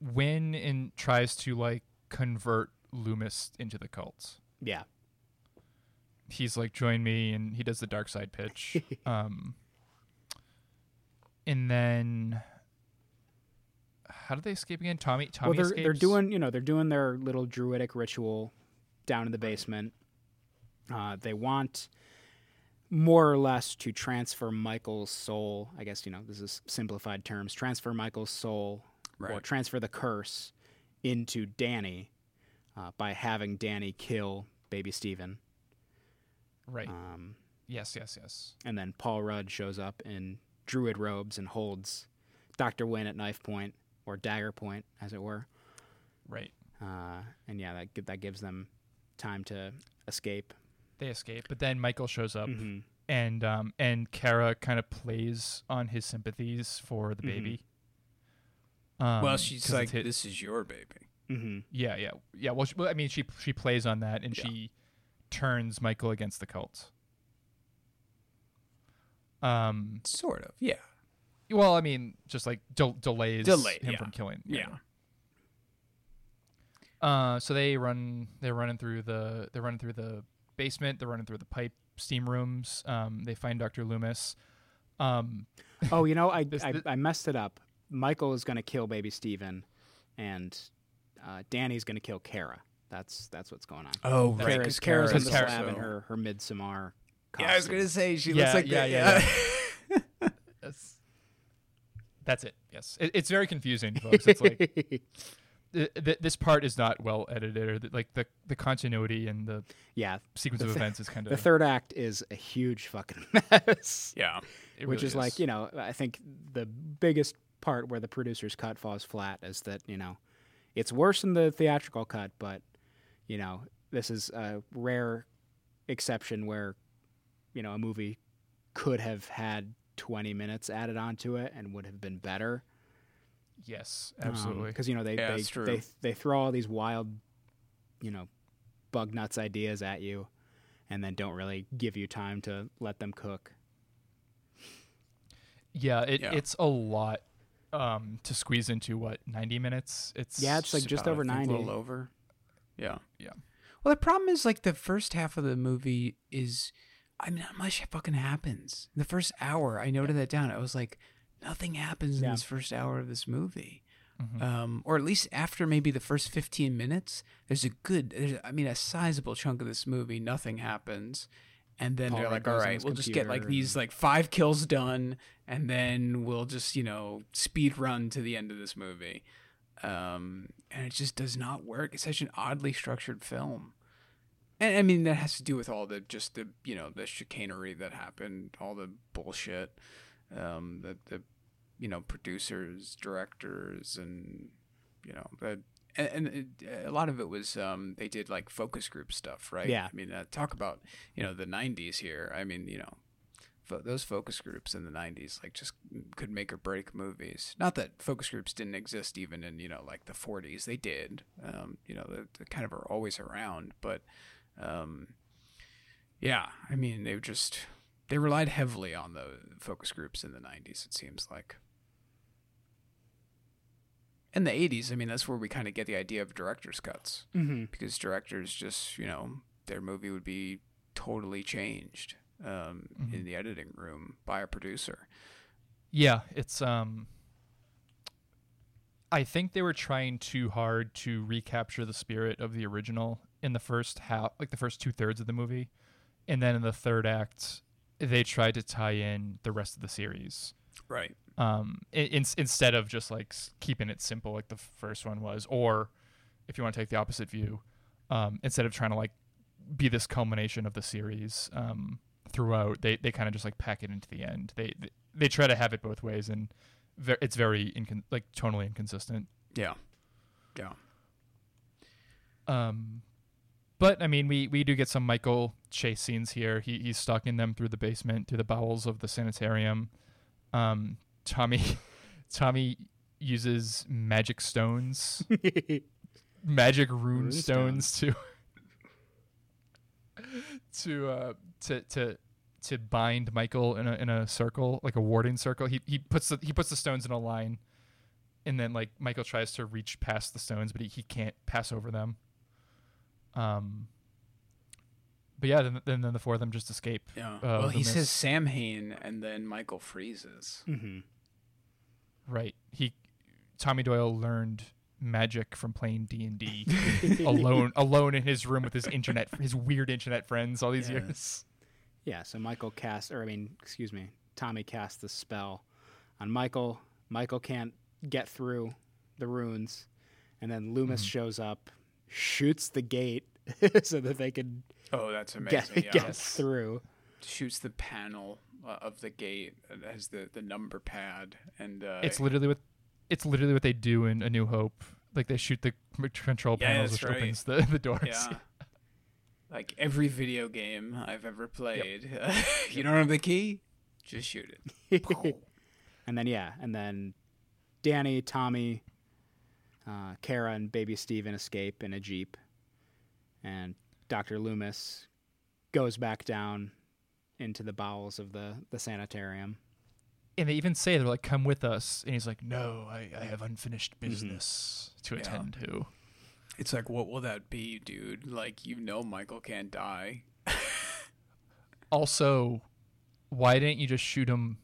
Wynn and tries to like convert Loomis into the cult. Yeah, He's like, "Join me," and he does the dark side pitch. um, and then how do they escape again? Tommy. Tommy well, they're escapes. they're doing you know they're doing their little druidic ritual down in the basement. Uh, they want more or less to transfer Michael's soul. I guess you know this is simplified terms. Transfer Michael's soul or transfer the curse into Danny uh, by having Danny kill baby Steven. right. Um, yes, yes, yes. and then Paul Rudd shows up in druid robes and holds Doctor Wynn at knife point or dagger point, as it were. Right. Uh, and yeah, that that gives them time to escape. They escape, but then Michael shows up. Mhm. and um and Kara kind of plays on his sympathies for the baby. Um, well, she's like, it's hit- "This is your baby." Mm-hmm. yeah, yeah, yeah. Well, she, well, I mean, she she plays on that, and Yeah. she turns Michael against the cult. Um. Sort of. Yeah. Well, I mean, just like del- delays Delayed, him yeah. from killing. Yeah. Uh, so they run. They're running through the. They're running through the basement. They're running through the pipe steam rooms. Um, they find Doctor Loomis. Um, Oh, you know, I, This- I I messed it up. Michael is going to kill baby Steven, and uh, Danny's going to kill Kara. That's that's what's going on. Oh, right, Kara's, 'cause Kara's Kara's in the Kara- slab in so- her her midsummer. Yeah, I was gonna say she Yeah, looks like yeah, the, yeah, that's that's it. Yes, it, it's very confusing, folks. It's like th- th- this part is not well edited, or th- like the the continuity and the yeah. sequence The of th- events is kind of The third act is a huge fucking mess. yeah. which is, like you know i think the biggest part where the producer's cut falls flat is that you know it's worse than the theatrical cut but you know this is a rare exception where you know a movie could have had 20 minutes added onto it and would have been better yes, absolutely. because you know they Yeah, they, true. they they throw all these wild you know bug nuts ideas at you and then don't really give you time to let them cook yeah, it, Yeah. it's a lot um, to squeeze into what ninety minutes. It's Yeah, it's like just over I think, 90. A little over. Yeah. Yeah. Well, the problem is like the first half of the movie is, I mean, not much fucking happens. The first hour, I noted that down. I was like, nothing happens in this first hour of this movie. Mhm. Um, or at least after maybe the first 15 minutes, there's a good, there's, I mean, a sizable chunk of this movie, nothing happens. And then Paul they're like, all right, we'll just get like these like five kills done, and then we'll just, you know, speed run to the end of this movie. Um, and it just does not work. It's such an oddly structured film. And I mean, that has to do with all the just the, you know, the chicanery that happened, all the bullshit, um, the, the, you know, producers, directors, and, you know, the, and, and it, a lot of it was um, they did like focus group stuff, right? Yeah. I mean, uh, talk about you know the '90s here. I mean, you know, fo- those focus groups in the '90s like just could make or break movies. Not that focus groups didn't exist even in you know like the '40s. They did. Um, you know, they, they kind of are always around, but um, yeah, I mean, they just they relied heavily on the focus groups in the '90s. It seems like in the 80s, I mean, that's where we kind of get the idea of director's cuts mm-hmm. because directors just, you know, their movie would be totally changed um, Mhm. in the editing room by a producer. Yeah, it's um I think they were trying too hard to recapture the spirit of the original in the first half like the first two thirds of the movie. And then in the third act they tried to tie in the rest of the series. Right. Um in, instead of just like keeping it simple like the first one was or if you want to take the opposite view, um instead of trying to like be this culmination of the series um throughout, they they kind of just like pack it into the end. They, they they try to have it both ways and ver- it's very incon- like tonally inconsistent. Yeah. Yeah. Um, but I mean, we we do get some Michael chase scenes here. He he's stalking them through the basement, through the bowels of the sanitarium. Um, Tommy, Tommy uses magic stones, magic rune, Rune stones to to uh to to to bind Michael in a in a circle, like a warding circle. He he puts the he puts the stones in a line, and then like Michael tries to reach past the stones, but he, he can't pass over them. Um. But yeah, then, then then the four of them just escape. Yeah. Uh, well, he Loomis. says Samhain, and then Michael freezes. hmm Right. He Tommy Doyle learned magic from playing D and D alone alone in his room with his internet his weird internet friends all these Yeah. years. Yeah, so Michael casts, or I mean, excuse me, Tommy casts the spell on Michael. Michael can't get through the runes, and then Loomis Mhm. shows up, shoots the gate so that they could Oh, that's get, amazing. get through. Shoots the panel uh, of the gate that has the, the number pad, and uh, It's literally what it's literally what they do in A New Hope. Like they shoot the control Yeah, panels, that's which right. opens the, the doors. yeah. Like every video game I've ever played, you don't have the key, just shoot it. and then yeah, and then Danny, Tommy, uh, Kara, and baby Steven escape in a jeep, and Doctor Loomis goes back down into the bowels of the the sanitarium. And they even say they're like, "Come with us," and he's like, "No, I, I have unfinished business to Yeah. attend to." It's like, what will that be, dude? Like, you know, Michael can't die. Also, why didn't you just shoot him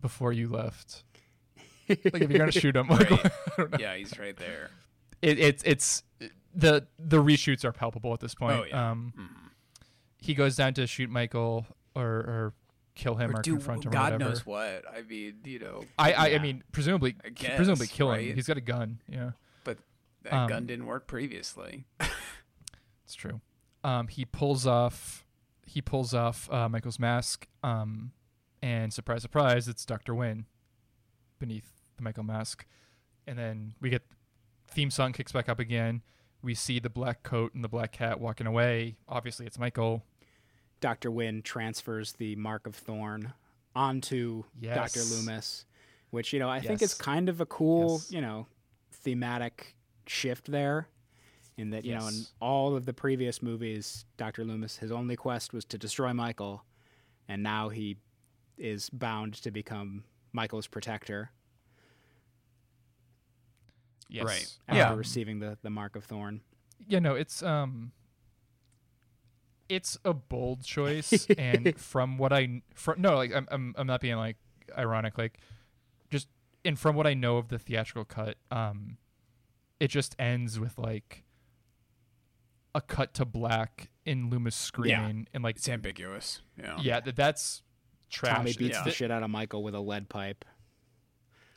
before you left? Like if you're gonna shoot him, like, Right. I don't know. yeah, he's right there. it, it's it's the the reshoots are palpable at this point. Oh, yeah. Um, Mhm. He goes down to shoot Michael or or kill him or, Or do confront him. or God whatever. knows what. I mean, you know, I I, I mean, presumably, I presumably guess, kill right? him. He's got a gun. Yeah, But that um, gun didn't work previously. it's true. Um, he pulls off he pulls off uh, Michael's mask. Um, and surprise, surprise, it's Doctor Wynn beneath the Michael mask. And then we get theme song kicks back up again. We see the black coat and the black cat walking away. Obviously, it's Michael. Doctor Wynn transfers the Mark of Thorn onto Yes. Doctor Loomis, which you know I think is kind of a cool Yes. you know thematic shift there. In that you know in all of the previous movies, Doctor Loomis his only quest was to destroy Michael, and now he is bound to become Michael's protector Yes. Right. after Yeah. receiving the the Mark of Thorn. yeah no it's um it's a bold choice and from what i from no like I'm, I'm i'm not being like ironic like just and from what i know of the theatrical cut um it just ends with like a cut to black in loomis screaming and like It's ambiguous. Yeah. yeah that that's trash Tommy beats yeah. the shit out of Michael with a lead pipe.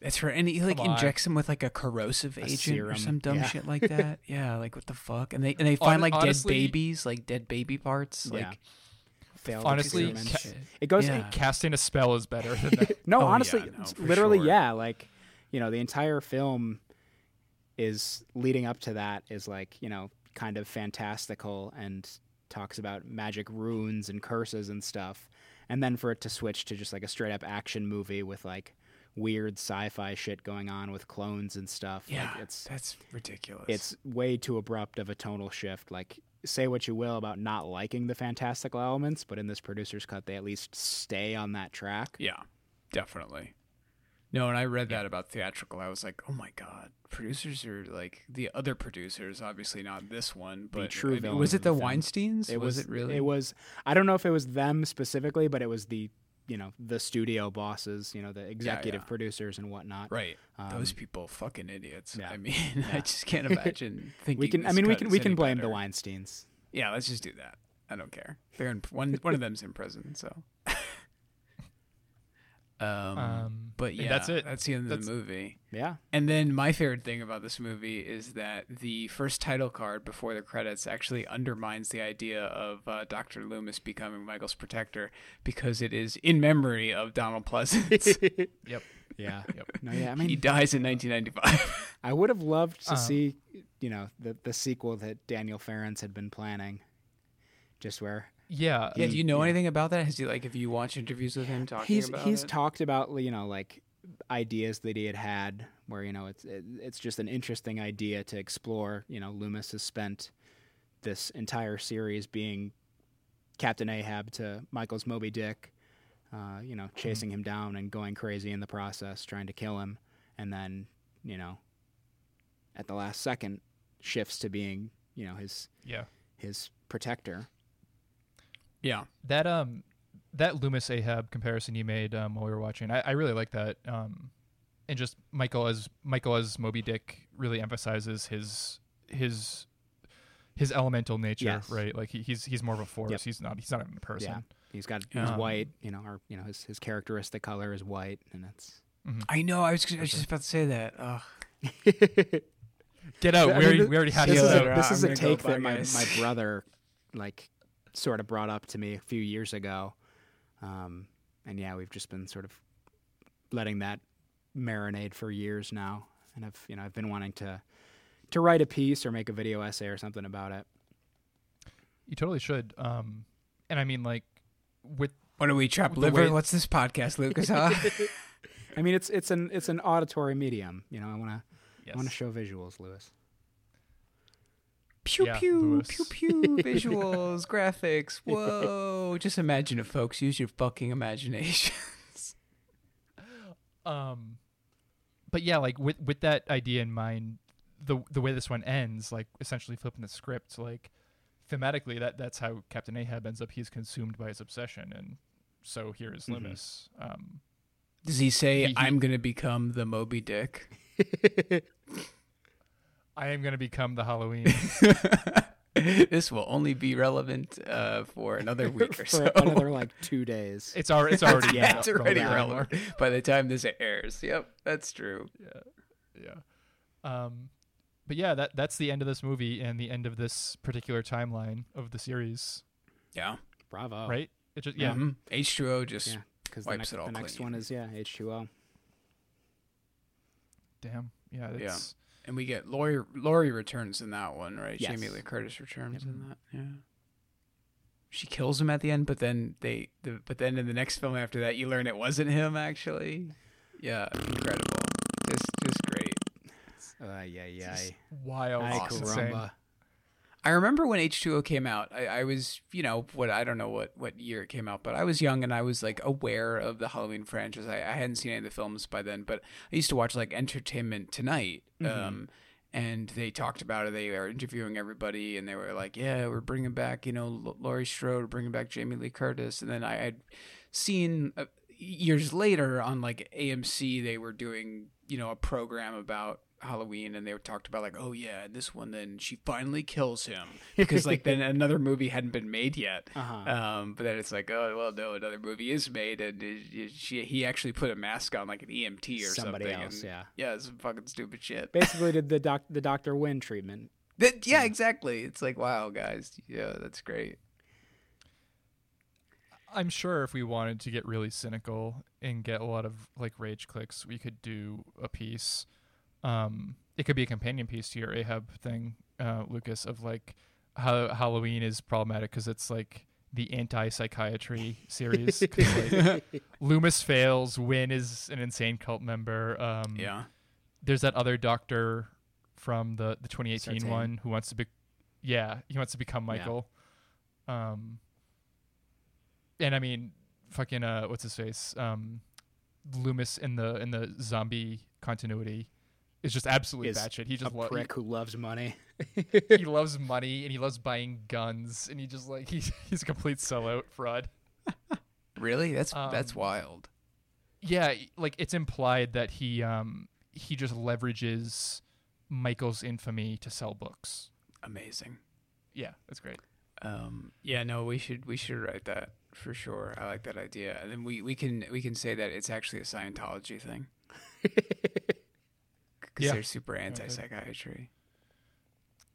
That's for and he like Come on. injects him with like a corrosive agent serum, or some dumb yeah. shit like that. yeah, like what the fuck? And they and they find like honestly- dead babies, like dead baby parts. Yeah. Like Honestly, experiments. ca- it goes Yeah. casting a spell is better than that no, Oh, honestly, yeah, no, literally, sure. yeah. Like, you know, the entire film is leading up to that is like, you know, kind of fantastical and talks about magic runes and curses and stuff. And then for it to switch to just like a straight up action movie with like weird sci-fi shit going on with clones and stuff. yeah, like, it's that's ridiculous. it's way too abrupt of a tonal shift. Like, say what you will about not liking the fantastical elements, but in this producer's cut, they at least stay on that track. yeah, definitely. No, and I read that about theatrical. I was like, oh my god, producers are like the other producers. Obviously not this one, but true uh, villains was it the the. Weinstein's? It was, was, it really? It was. I don't know if it was them specifically, but it was the you know the studio bosses, you know the executive yeah. producers and whatnot. right. Those Um, people, fucking idiots. yeah. I mean, I just can't imagine thinking. We can. I mean, we can. We can blame the. Weinstein's. Yeah, let's just do that. I don't care. They're in one. One of them's in prison, so. Um, Um, but yeah, that's it. That's the end of That's- the movie. Yeah. And then my favorite thing about this movie is that the first title card before the credits actually undermines the idea of uh, Dr. Loomis becoming Michael's protector because it is in memory of Donald Pleasence. Yep. Yeah. Yep. No, yeah. I mean, he dies in 1995. I would have loved to Um, see, you know, the the sequel that Daniel Farrands had been planning. Just where Yeah. yeah, do you know yeah. anything about that? Has he like, if you watch interviews with him talking he's about he's it? talked about you know like ideas that he had had where you know it's it, it's just an interesting idea to explore you know loomis has spent this entire series being captain ahab to michael's moby dick uh, you know chasing him down and going crazy in the process trying to kill him and then you know at the last second shifts to being you know his yeah. his protector yeah. That um that Loomis Ahab comparison you made um, while we were watching, I, I really like that. Um, and just Michael as Michael as Moby Dick really emphasizes his his his elemental nature, Yes. right? Like he, he's he's more of a force. Yep. He's not he's not even a person. Yeah. he's got he's Um, white you know or you know his, his characteristic color is white and it's I know. I was, I was just about to say that. Ugh. Get out. I we, already, th- we already had this you is this a, later. out. this I'm is a take that my, my brother like sort of brought up to me a few years ago um, and yeah we've just been sort of letting that marinate for years now and i've you know i've been wanting to to write a piece or make a video essay or something about it You totally should. Um, and I mean like with What do we trap The liver? way- What's this podcast, Lucas? Huh? i mean it's it's an it's an auditory medium you know i want to yes. i want to show visuals lewis pew Yeah, pew Lewis. pew pew visuals graphics. Whoa. Just imagine it folks. Use your fucking imaginations. Um but yeah like with with that idea in mind the the way this one ends like essentially flipping the script like thematically that that's how captain ahab ends up. He's consumed by his obsession and so here is Mhm. Loomis. um does he say He- he- i'm gonna become the moby dick i am going to become the halloween. This will only be relevant uh, for another week or for so. another like two days. It's already it's already Yeah, it's already relevant. By the time this airs. Yep that's true. Yeah um but yeah that that's the end of this movie and the end of this particular timeline of the series. Yeah. Bravo. Right? It just yeah. Mhm. h2o just Yeah. because the Wipes next, it all the next one is yeah h2o damn. Yeah Yeah. It's And we get Laurie. Laurie returns in that one, right? Yes. Jamie Lee Curtis returns Yep. in that. Yeah. She kills him at the end, but then they. The, but then in the next film after that, you learn it wasn't him actually. Yeah, incredible. Just, just great. uh, yeah yeah It's wild Ay, it's insane. caramba. I remember when H2O came out. I, I was, you know, what I don't know what what year it came out, but I was young and I was like aware of the Halloween franchise. I, I hadn't seen any of the films by then, but I used to watch like Entertainment Tonight. Um, and they talked about it. They were interviewing everybody, and they were like, "Yeah, we're bringing back, you know, L- Laurie Strode, bringing back Jamie Lee Curtis." And then I had seen uh, years later on like AMC, they were doing, you know, a program about Halloween, and they were talked about like, "Oh yeah, this one, then she finally kills him," because like then another movie hadn't been made yet. uh-huh Um, but then it's like, oh well, no, another movie is made, and it, it- she he actually put a mask on like an EMT or somebody something. else and, yeah yeah, it's some fucking stupid shit. basically did the doc the Doctor Wynn treatment. That, yeah, exactly. It's like, wow, guys, yeah, that's great. I'm sure if we wanted to get really cynical and get a lot of like rage clicks, we could do a piece. Um, it could be a companion piece to your Ahab thing, uh, Lucas, of like how Halloween is problematic because it's like the anti-psychiatry series. 'Cause, like, Loomis fails. Wynn is an insane cult member. Um, Yeah, There's that other doctor from the the 2018 Sartain. one who wants to be, yeah, he wants to become Yeah. Michael. Um, and I mean, fucking uh, what's his face? Um, Loomis in the in the zombie continuity is just absolutely Is batshit. He A just lo- prick who loves money. he, he loves money and he loves buying guns and he just like he's he's a complete sellout fraud. really? That's that's Um, wild. Yeah, like it's implied that he um he just leverages Michael's infamy to sell books. Amazing. Yeah, that's great. Um, yeah, no, we should we should write that for sure. I like that idea. And then we, we can we can say that it's actually a Scientology thing. Because Yeah. they're super anti psychiatry.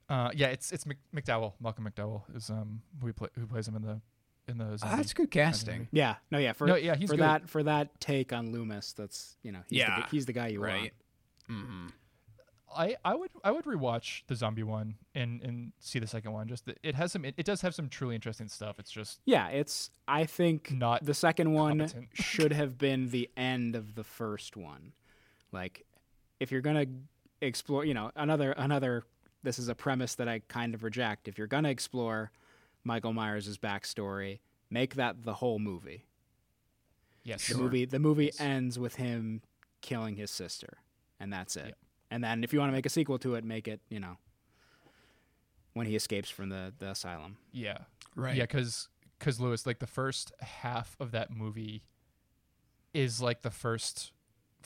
Uh, yeah, it's it's Mc, McDowell. Malcolm McDowell is um who, he play, who plays him in the in the. Oh, that's good kind of casting. movie. Yeah, no, yeah. For No, yeah, he's for good. that for that take on Loomis, that's you know he's Yeah, the, he's the guy you want. Mm-hmm. I, I would I would rewatch the zombie one and, and see the second one. Just that it has some it, it does have some truly interesting stuff. It's just Yeah, it's I think Not the second one should have been the end of the first one. Like if you're going to explore, you know, another another this is a premise that I kind of reject. If you're going to explore Michael Myers' backstory, make that the whole movie. yes. The movie the movie ends with him killing his sister, and that's it. Yep. And then if you want to make a sequel to it, make it you know when he escapes from the the asylum. Yeah. Right. Yeah, because because Lewis, like the first half of that movie, is like the first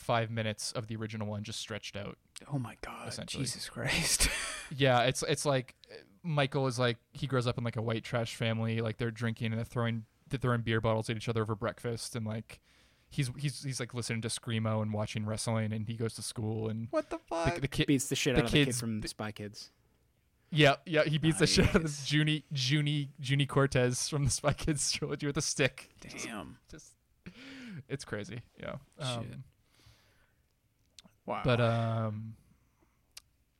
five minutes of the original one just stretched out. Oh my God. Jesus Christ. Yeah, it's it's like uh, Michael is like he grows up in like a white trash family. Like they're drinking and they're throwing they're throwing beer bottles at each other over breakfast, and like he's he's he's like listening to screamo and watching wrestling, and he goes to school and what the fuck? the, the kid. Beats the shit the out of the kid from the- Spy Kids. Yeah, yeah, he beats the shit out of Nice. Junie Junie Junie Cortez from the Spy Kids trilogy with a stick. Damn. Just it's crazy. Yeah. Shit. Um, Wow. But um,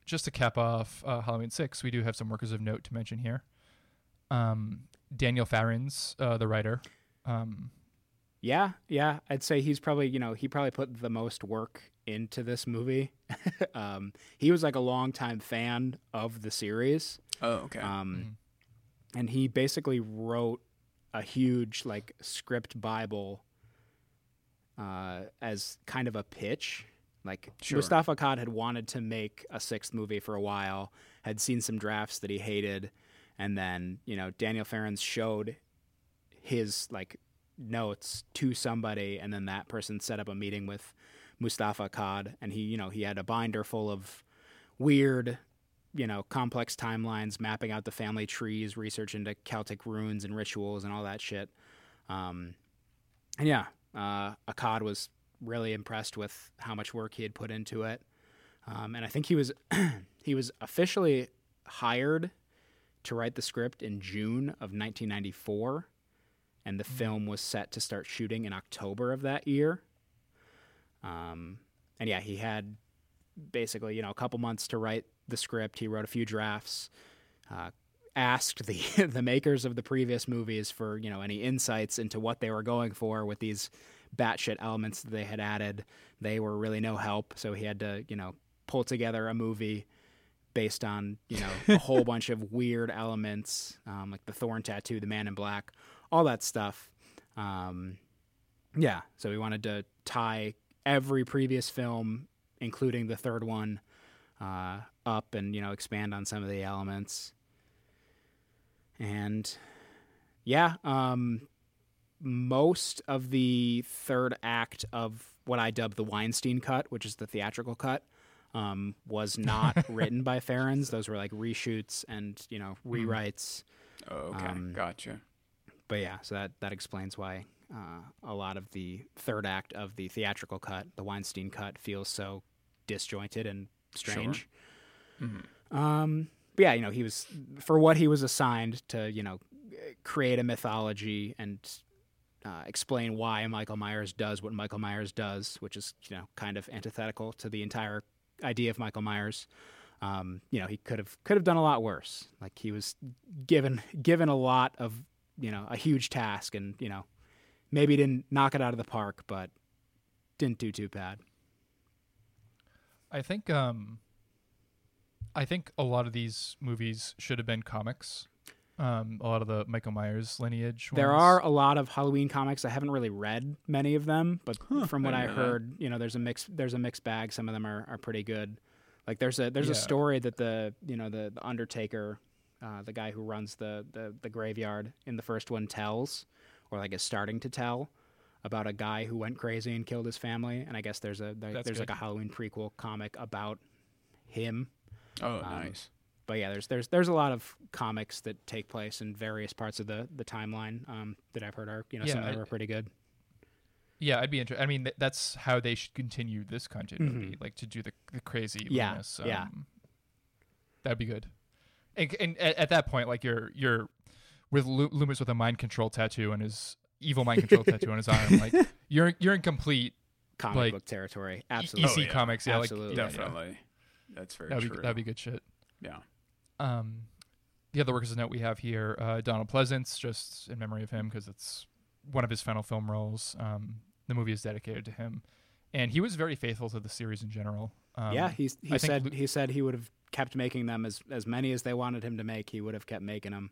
just to cap off uh, Halloween six, we do have some workers of note to mention here. Um, Daniel Farrands, uh, the writer. Um, Yeah, yeah, I'd say he's probably you know he probably put the most work into this movie. um, he was like a longtime fan of the series, oh, okay. um, and he basically wrote a huge like script bible uh, as kind of a pitch. Like Sure. Moustapha Akkad had wanted to make a sixth movie for a while, had seen some drafts that he hated, and then you know Daniel Farrands showed his like notes to somebody, and then that person set up a meeting with Moustapha Akkad, and he you know he had a binder full of weird you know, complex timelines, mapping out the family trees, research into Celtic runes and rituals and all that shit. Um, and yeah, uh, Akkad was really impressed with how much work he had put into it. Um, and I think he was he was officially hired to write the script in June of 1994, and the film was set to start shooting in October of that year. Um, and yeah, he had basically you know a couple months to write the script. He wrote a few drafts. Uh, asked the the makers of the previous movies for you know any insights into what they were going for with these batshit elements that they had added. They were really no help, so he had to you know pull together a movie based on you know a whole bunch of weird elements um, like the thorn tattoo, the man in black, all that stuff. Um, yeah, so we wanted to tie every previous film, including the third one, uh, up and you know expand on some of the elements. And yeah, um, most of the third act of what I dub the Weinstein cut, which is the theatrical cut, um, was not written by Farrands. Those were like reshoots and you know rewrites. oh, okay. um, gotcha. But yeah, so that that explains why uh, a lot of the third act of the theatrical cut, the Weinstein cut, feels so disjointed and strange. Mhm. Um, but yeah, you know, he was for what he was assigned to, you know, create a mythology and uh, explain why Michael Myers does what Michael Myers does, which is you know kind of antithetical to the entire idea of Michael Myers. Um, you know, he could have could have done a lot worse. Like he was given given a lot of you know a huge task, and you know maybe didn't knock it out of the park, but didn't do too bad. I think um, I think a lot of these movies should have been comics. Um, a lot of the Michael Myers lineage. There ones. are a lot of Halloween comics. I haven't really read many of them, but Huh, from what I I, didn't that. heard, you know, there's a mix. There's a mixed bag. Some of them are, are pretty good. Like there's a there's Yeah. a story that the you know the, the Undertaker, uh, the guy who runs the, the the graveyard in the first one tells, or like is starting to tell, about a guy who went crazy and killed his family. And I guess there's a there- That's there's like a Halloween prequel comic about him. Oh, um, nice. But yeah, there's there's there's a lot of comics that take place in various parts of the the timeline um, that I've heard are you know some of them are pretty good. Yeah, I'd be interested. I mean, th- that's how they should continue this continuity, Mhm. like to do the the crazy. Yeah, Loomis, yeah. um, that'd be good. And, and at, at that point, like you're you're with Lu- Loomis with a mind control tattoo and his evil mind control tattoo on his arm, like you're you're in complete Comic like, book territory, absolutely. EC Oh, yeah. comics. Yeah, Absolutely. like yeah, yeah. Definitely. That's very That'd be true. that'd be good shit. Yeah. Um, the other workers note we have here, uh, Donald Pleasence, just in memory of him because it's one of his final film roles. Um, the movie is dedicated to him, and he was very faithful to the series in general. Um, yeah, he's, he I said Lu- he said he would have kept making them as as many as they wanted him to make. He would have kept making them.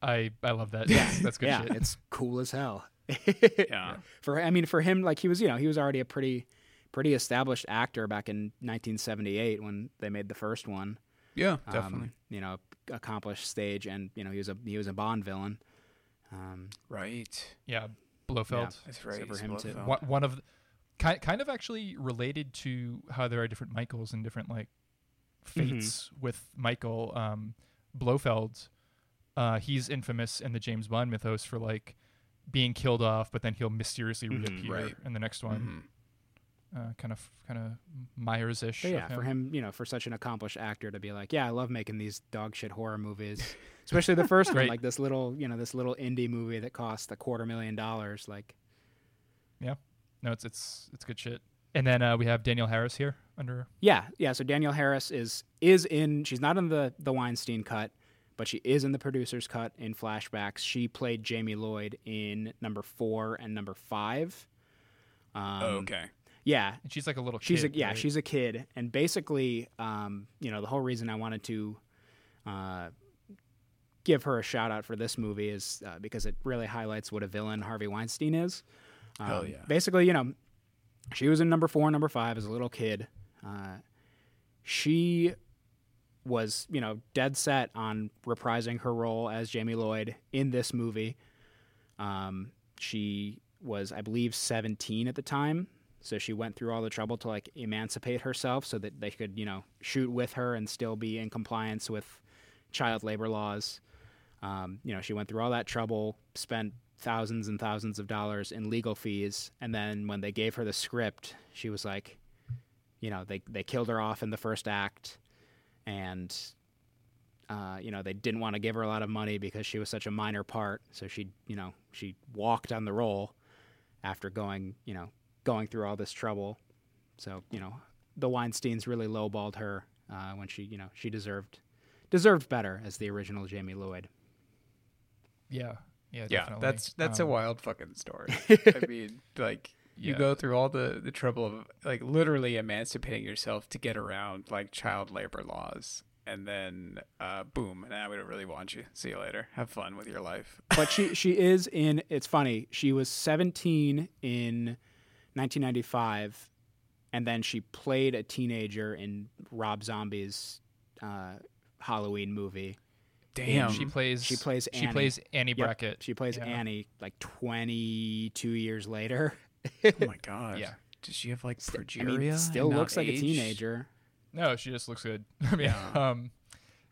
I I love that. That's, that's good yeah, shit. it's cool as hell. Yeah. For I mean, for him, like he was, you know, he was already a pretty pretty established actor back in 1978 when they made the first one. Yeah, Um, definitely. you know, accomplished stage, and you know, he was a he was a Bond villain. Um, right. yeah, Blofeld. That's right. for him too. Blofeld. One, one of kind kind of actually related to how there are different Michaels and different like Mm-hmm. fates with Michael um, Blofeld. Uh, he's infamous in the James Bond mythos for like being killed off, but then he'll mysteriously Mhm, reappear right. in the next one. Mhm. Uh, kind of kind of Myers ish. but yeah, for him, you know, for such an accomplished actor to be like, yeah, I love making these dog shit horror movies, especially the first one, like this little, you know, this little indie movie that cost a quarter million dollars. Like, yeah, No, it's it's it's good shit. And then uh, we have Danielle Harris here under. yeah, yeah. So Danielle Harris is is in. She's not in the the Weinstein cut, but she is in the producer's cut in flashbacks. She played Jamie Lloyd in number four and number five. Um, Oh, okay. Yeah, And she's like a little. she's kid, a yeah right? she's a kid and basically um, you know the whole reason i wanted to uh, give her a shout out for this movie is uh, because it really highlights what a villain harvey weinstein is um, Hell yeah. basically you know she was in number four and number five as a little kid uh, she was you know dead set on reprising her role as jamie lloyd in this movie um, she was i believe 17 at the time so she went through all the trouble to like emancipate herself so that they could, you know, shoot with her and still be in compliance with child labor laws. Um, you know, she went through all that trouble, spent thousands and thousands of dollars in legal fees, and then when they gave her the script, she was like, you know, they they killed her off in the first act, and uh, you know they didn't want to give her a lot of money because she was such a minor part. So she, you know, she walked on the role after going, you know, going through all this trouble. So you know, the Weinstein's really lowballed her uh, when she, you know, she deserved deserved better as the original Jamie Lloyd. Yeah, yeah, Yeah, definitely. that's that's a Um, wild fucking story. I mean, like you Yeah. go through all the the trouble of like literally emancipating yourself to get around like child labor laws, and then uh, boom, now we don't really want you. See you later. Have fun with your life. But she she is in. It's funny. She was 17 in 1995, and then she played a teenager in Rob Zombie's uh, Halloween movie. Damn. She plays. She plays She Annie. plays Annie Yep, Brackett. She plays Yeah. Annie like 22 years later. oh my god. Yeah. Does she have like I mean, still looks like a teenager. No, she just looks good. I mean, Yeah. um,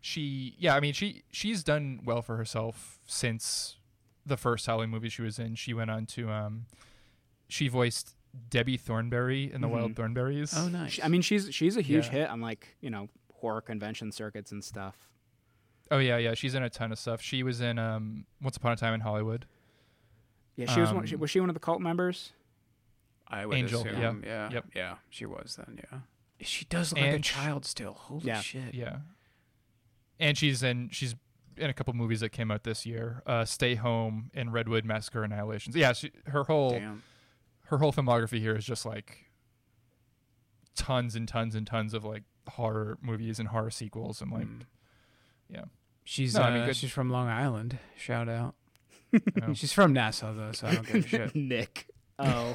she, yeah, I mean, she she's done well for herself since the first Halloween movie she was in. She went on to, um, she voiced Debbie Thornberry in the Mhm. Wild Thornberries. Oh, nice. She- I mean, she's she's a huge Yeah. hit on like you know horror convention circuits and stuff. Oh yeah, yeah, she's in a ton of stuff. She was in um, Once Upon a Time in Hollywood. Yeah, she was one, Um, she, was she one of the cult members? I would Angel, assume. yeah. Yeah. Yep. Yeah. She was then. Yeah. She does look like a And sh- child still. Holy Yeah. shit. Yeah, and she's in she's in a couple movies that came out this year. Uh, Stay Home and Redwood Massacre Annihilations. Yeah, she, her whole Damn. Her whole filmography here is just like tons and tons and tons of like horror movies and horror sequels and like Mm. yeah. She's No, uh, I mean, good- she's from Long Island. Shout out. you. She's from Nassau though, so I don't give a shit. Nick. Oh,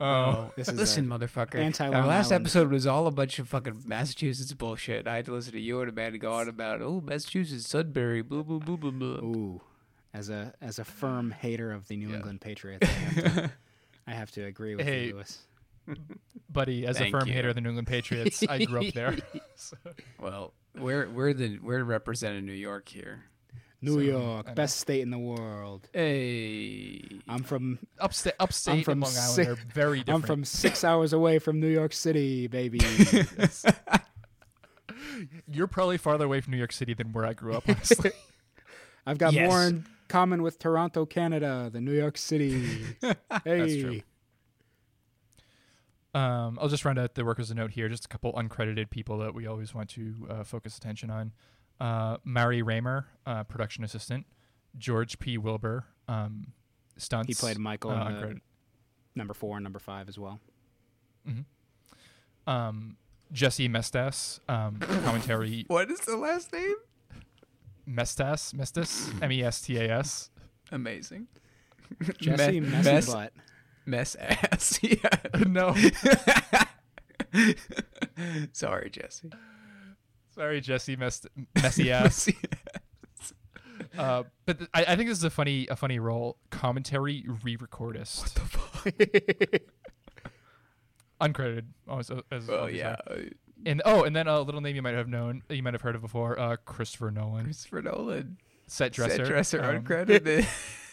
oh, this is Listen, motherfucker. anti-Long Our last Island. episode was all a bunch of fucking Massachusetts bullshit. I had to listen to you and a man go on about, oh, Massachusetts, Sudbury, blah, blah, blah, blah, blah. Ooh, as a as a firm hater of the New Yeah. England Patriots, I have, to, I have to agree with Hey. you, Lewis. buddy, as Thank a firm you. hater of the New England Patriots, I grew up there. So- Well, we're we're the we're representing New York here. New So, I York, best state in the world. Hey, I'm from Upstate, upstate from and Long Island si- are very different. I'm from six hours away from New York City, baby. You're probably farther away from New York City than where I grew up. Honestly, I've got Yes. more in common with Toronto, Canada than New York City. hey, true. um, I'll just round out the workers a note here. Just a couple uncredited people that we always want to uh, focus attention on. Uh, Mary Raymer, uh, production assistant. George P. Wilbur, um, stunts. he played Michael uh, in the number four and number five as well. Um, Jesse Mestas, um, commentary. what is the last name? Mestas, Mestas, M E S T A S. Amazing. Jesse Me- Messy mess, Butt. mess ass. yeah. no, Sorry, Jesse. sorry, Jesse Mess- Messy ass. Uh, but th- I, I think this is a funny, a funny role. Commentary re-recordist. Uncredited. As, as well, always yeah. are. And oh, and then a little name you might have known, you might have heard of before. Uh, Christopher Nolan, Christopher Nolan. set dresser. Set dresser um, uncredited.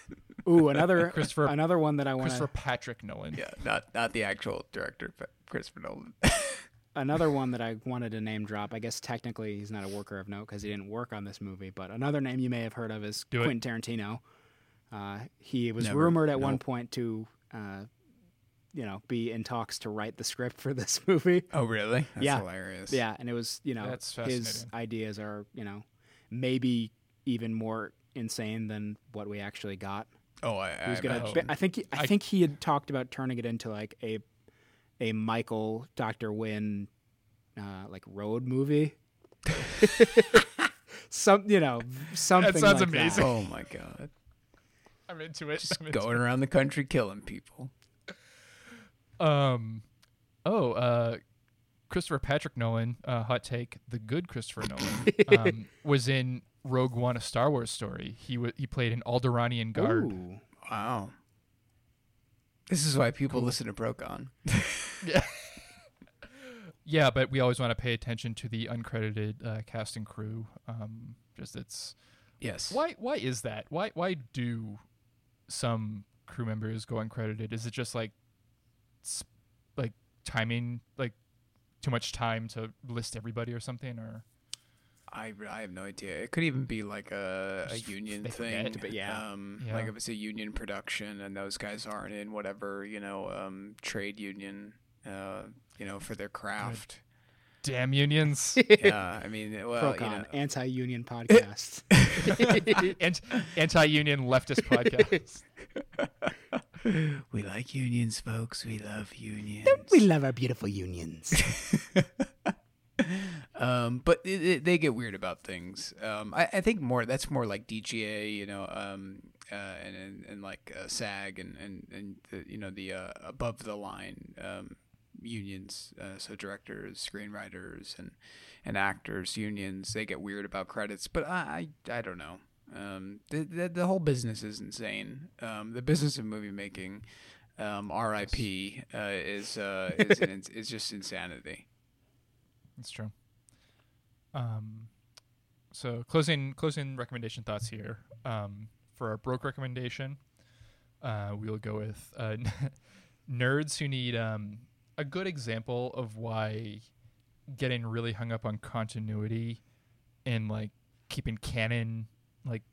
Ooh, another Christopher- another one that I want Christopher Patrick Nolan. yeah, not not the actual director, but Christopher Nolan. another one that I wanted to name drop. I guess technically he's not a worker of note because he didn't work on this movie, but another name you may have heard of is Do it. Quentin Tarantino. Uh, he was Never. rumored at one point to, uh, you know, be in talks to write the script for this movie. oh, really? That's Yeah. hilarious. Yeah, and it was you know That's his ideas are you know maybe even more insane than what we actually got. Oh, I, He I, gonna. imagine. I think he, I, I- think he had talked about turning it into like a a Michael Doctor Wynn uh, like road movie. Some you know something. sounds like amazing. Oh my god! I'm into it. Just I'm into going around the country killing people. Um, oh, uh, Christopher Patrick Nolan. Uh, hot take: the good Christopher Nolan um, was in Rogue One, a Star Wars story. He w- he played an Alderaanian guard. Ooh. Wow. This is why people listen to Procon. Yeah, yeah, but we always want to pay attention to the uncredited uh, cast and crew. Um, just it's Yes. why why is that? Why why do some crew members go uncredited? Is it just like like timing, like too much time to list everybody or something, or I, I have no idea. It could even be like a, a union they thing. forget. But yeah. Um, Yeah. Like if it's a union production and those guys aren't in whatever, you know, um, trade union, uh, you know, for their craft. damn unions? yeah. I mean, well, you Procon, know, anti-union podcast. Ant- anti-union leftist podcast. we like unions, folks. We love unions. we love our beautiful unions. um, but it, it, they get weird about things. Um, I, I think more that's more like DGA, you know, um, uh, and, and and like uh, SAG and and and the, you know the uh, above the line um, unions. Uh, so directors, screenwriters, and and actors unions they get weird about credits. But I I, I don't know. Um, the, the the whole business is insane. Um, the business of movie making. Um, RIP uh, is uh, is, an, is just insanity. That's true. Um, so closing closing recommendation thoughts here. Um, for our broke recommendation, uh, we will go with uh, nerds who need um, a good example of why getting really hung up on continuity and like keeping canon like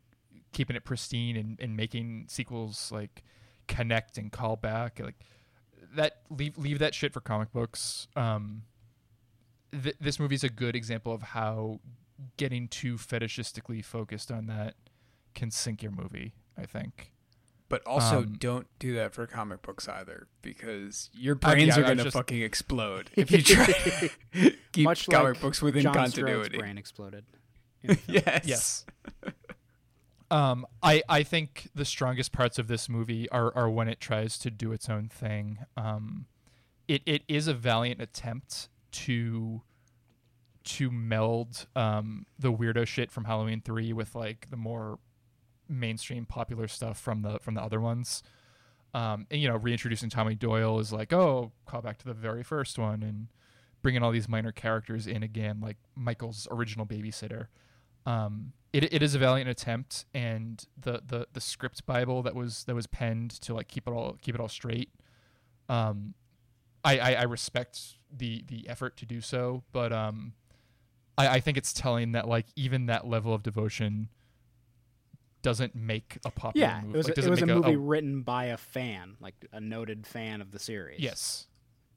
keeping it pristine and, and making sequels like connect and call back like that leave leave that shit for comic books um th- this movie's a good example of how getting too fetishistically focused on that can sink your movie i think But also, Um, don't do that for comic books either, because your I mean, brains are gonna just- fucking explode if you try to keep Much comic like books within John Stroh's continuity. brain exploded. in the film. Yes. yes um i i think the strongest parts of this movie are are when it tries to do its own thing um it it is a valiant attempt to to meld um the weirdo shit from halloween 3 with like the more mainstream popular stuff from the from the other ones um and you know reintroducing tommy doyle is like oh call back to the very first one and bringing all these minor characters in again, like Michael's original babysitter. Um, it, it is a valiant attempt, and the, the, the script bible that was that was penned to like keep it all keep it all straight. Um, I, I, I respect the the effort to do so, but um, I, I think it's telling that like even that level of devotion doesn't make a popular Yeah, movie. it was, like, a, it doesn't was a movie written by a fan, like a noted fan of the series. Yes,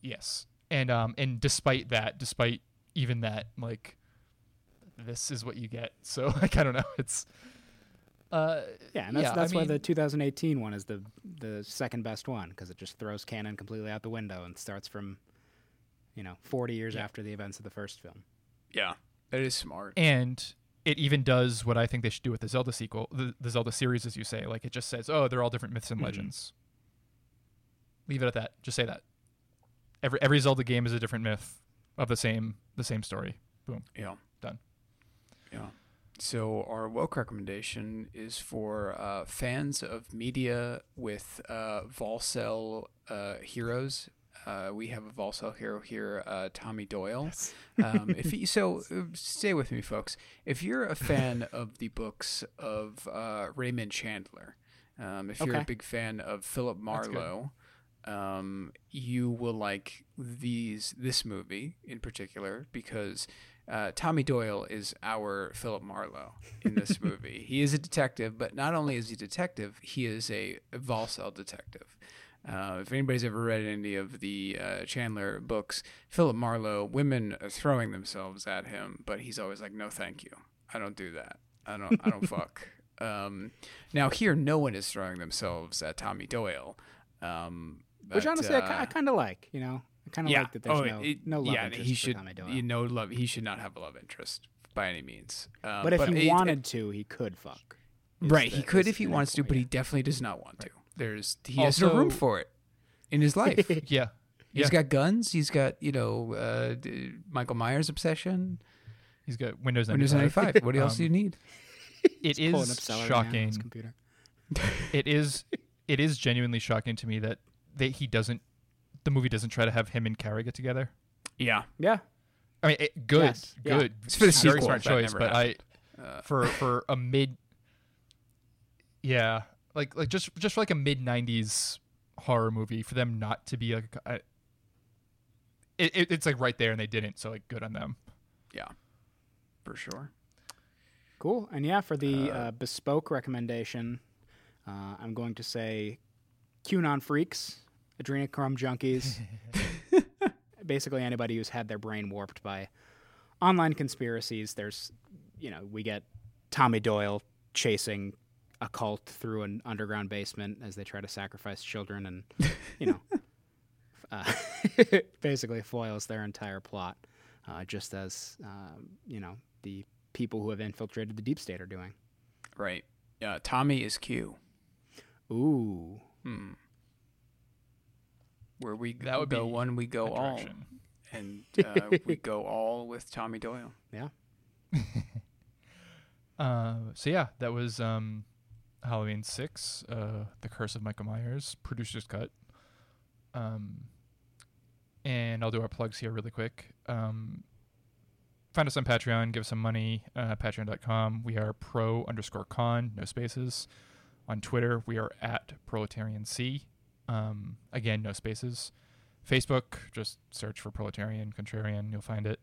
yes, and um, and despite that, despite even that, like, this is what you get. So like, I don't know. It's uh, Yeah, and that's Yeah, I that's why the mean- 2018 one is the the second best one because it just throws canon completely out the window and starts from, you know, 40 years Yeah. after the events of the first film. Yeah, that is smart. and it even does what I think they should do with the Zelda sequel, the, the Zelda series, as you say. Like, it just says, oh, they're all different myths and Mhm. legends. Leave it at that. Just say that. Every every Zelda game is a different myth of the same the same story. Boom. Yeah. Done. Yeah. So our woke recommendation is for uh, fans of media with uh, Volcel uh, heroes. Uh, we have a Volcel hero here, uh, Tommy Doyle. Um, if you, so, uh, stay with me, folks. If you're a fan of the books of uh, Raymond Chandler, um, if you're Okay. a big fan of Philip Marlowe, um, you will like these this movie in particular because uh, Tommy Doyle is our Philip Marlowe in this movie. he is a detective, but not only is he a detective, he is a Volcel detective. Uh, if anybody's ever read any of the uh, Chandler books, Philip Marlowe, women are throwing themselves at him, but he's always like, "No, thank you. I don't do that. I don't. I don't fuck." Um, now here, no one is throwing themselves at Tommy Doyle. Um, Which but, honestly, I, uh, I kind of like. You know, I kind of like that there's oh, no it- no love yeah, interest he for should. Tommy Doyle. You know, love. He should not have a love interest by any means. Um, but if he it- wanted to, he could fuck. right, the- he could if he the wants to, but yeah. he definitely does not want to. There's he has no room for it in his life. Yeah. He's Yeah. got guns. He's got you know uh, Michael Myers obsession. He's got Windows 95. Windows ninety five. What else do you Um, need? It Pulling up is celery now on shocking. computer. it is it is genuinely shocking to me that that he doesn't the movie doesn't try to have him and Carrie get together. Yeah, Yeah, I mean, it, good, Yes, yeah. good. It's for the very sequel, smart that choice, never but I uh, for for a mid yeah, like like just just for like a mid 90s horror movie for them not to be like I, it, it, it's like right there and they didn't, so like good on them. yeah, for sure. cool. And yeah, for the Uh, uh, bespoke recommendation, uh, I'm going to say QAnon freaks, adrenochrome junkies, basically anybody who's had their brain warped by online conspiracies. There's, you know, we get Tommy Doyle chasing a cult through an underground basement as they try to sacrifice children and, you know, uh, basically foils their entire plot, uh, just as, um, you know, the people who have infiltrated the deep state are doing. Right. Tommy is Q. Ooh. Hmm. Where we That would go be one, we go all, and uh, we go all with Tommy Doyle. Yeah. uh, so yeah, that was um, Halloween six, uh, The Curse of Michael Myers, producer's cut. Um, and I'll do our plugs here really quick. Um, find us on Patreon, give us some money. Uh, Patreon.com. We are pro underscore con, no spaces. On Twitter, we are at proletarian C. Um, again, no spaces. Facebook, just search for proletarian contrarian, you'll find it.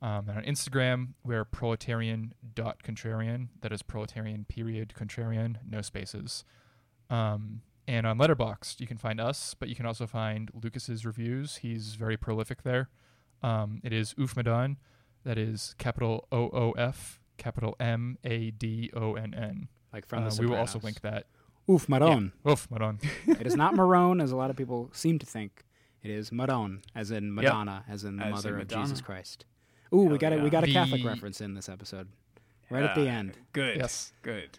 Um, and on Instagram, we're proletarian.contrarian. That is proletarian period contrarian, no spaces. Um, and on Letterboxd, you can find us, but you can also find Lucas's reviews. He's very prolific there. Um, it is Oof Madon. That is capital O O F, capital M A D O N N. Like from Uh, the we will also link that. Oof, Maron. Oof Madon. it is not Marone, as a lot of people seem to think. It is Madone, as in Madonna, as in the As in mother of Jesus Christ. Ooh, we Hell got a, we got a Catholic reference in this episode, right at the end. Good. Yes. Good.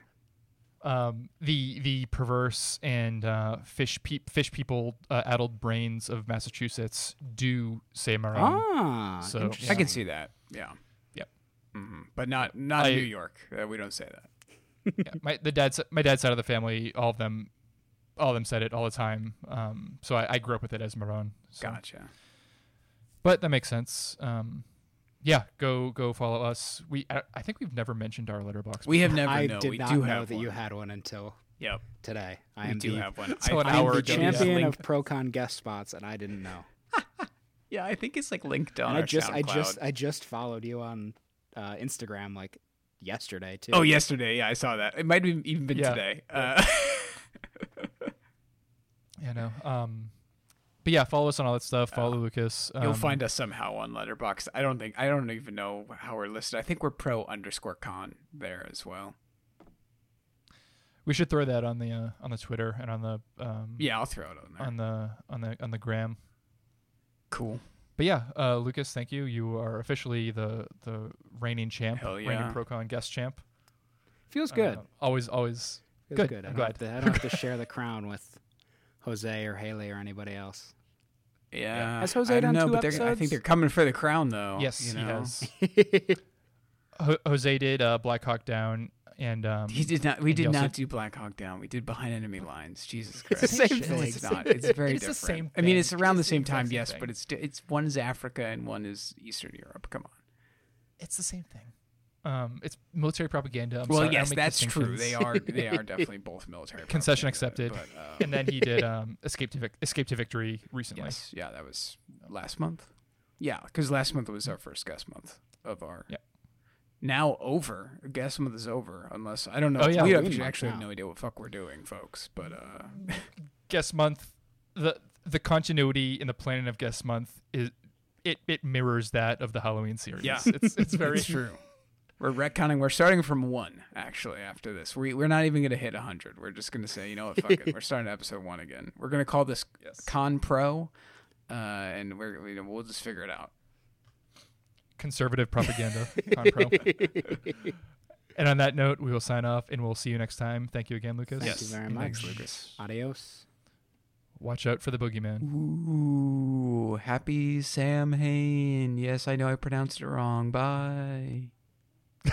um, the the perverse and uh, fish pe- fish people uh, addled brains of Massachusetts do say Maron. ah, so- I can see that. Yeah. Yep. hmm But not not I- New York. Uh, we don't say that. Yeah, my the dad's my dad's side of the family, all of them, all of them said it all the time. Um, so I, I grew up with it as Maron. So, Gotcha. but that makes sense. Um, yeah, go go follow us. We I, I think we've never mentioned our Letterboxd. We have never I known. did we not do know that one. you had one until Yep, today. I we am do the, have one. So an I, I am hour the ago, champion linked- of ProCon guest spots, and I didn't know. Yeah, I think it's like linked on And our I just, I just, I just followed you on uh, Instagram like yesterday too. Oh, yesterday. Yeah, I saw that. It might have even been Yeah. today. Uh, you know. Um, but yeah, follow us on all that stuff. Follow Lucas. Um, You'll find us somehow on Letterboxd. I don't think I don't even know how we're listed. I think we're pro underscore con there as well. We should throw that on the uh, on the Twitter and on the um, Yeah, I'll throw it on there. on the on the on the gram. cool. But yeah, uh, Lucas, thank you. You are officially the the reigning champ, Hell reigning yeah. Procon guest champ. feels good. Uh, always, always. feels good. good. I I'm don't, have glad. to, I don't have to share the crown with Jose or Haley or anybody else. Yeah. Has Jose I don't done know, two but they're- I think they're coming for the crown though. yes, you he has. Ho- Jose did uh, Black Hawk Down, and um, He did not. We did not do Black Hawk Down. We did Behind Enemy Lines. Jesus Christ, It's the same thing. it's not. It's very It's the different. same I mean, it's around the It's the same time, yes, thing. but it's it's one is Africa and one is Eastern Europe. Come on. it's the same thing. Um, it's military propaganda. I'm well, sorry, yes, that's true. They are they are definitely both military. Concession accepted. But, uh, and then he did um, Escape to Vic- Escape to Victory recently. yes, yeah, that was last month. Yeah, because last month was our first guest month of our. Yeah. Now over. Guest month is over, unless I don't know. Oh, yeah. we Halloween actually, have no idea what fuck we're doing, folks. But uh, Guest month, the the continuity in the planning of guest month is it it mirrors that of the Halloween series. Yeah. it's it's very It's true. We're retconning. We're starting from one actually. After this, we we're not even going to hit hundred. We're just going to say, you know what, fuck it. We're starting episode one again. We're going to call this Yes. Con Pro, uh, and we're we, we'll just figure it out. Conservative propaganda. Conpro. and on that note, we will sign off, and we'll see you next time. Thank you again, Lucas. Thank you very Thanks, much. Lucas. Adios. Watch out for the boogeyman. Ooh, happy Sam Hain. Yes, I know I pronounced it wrong. Bye.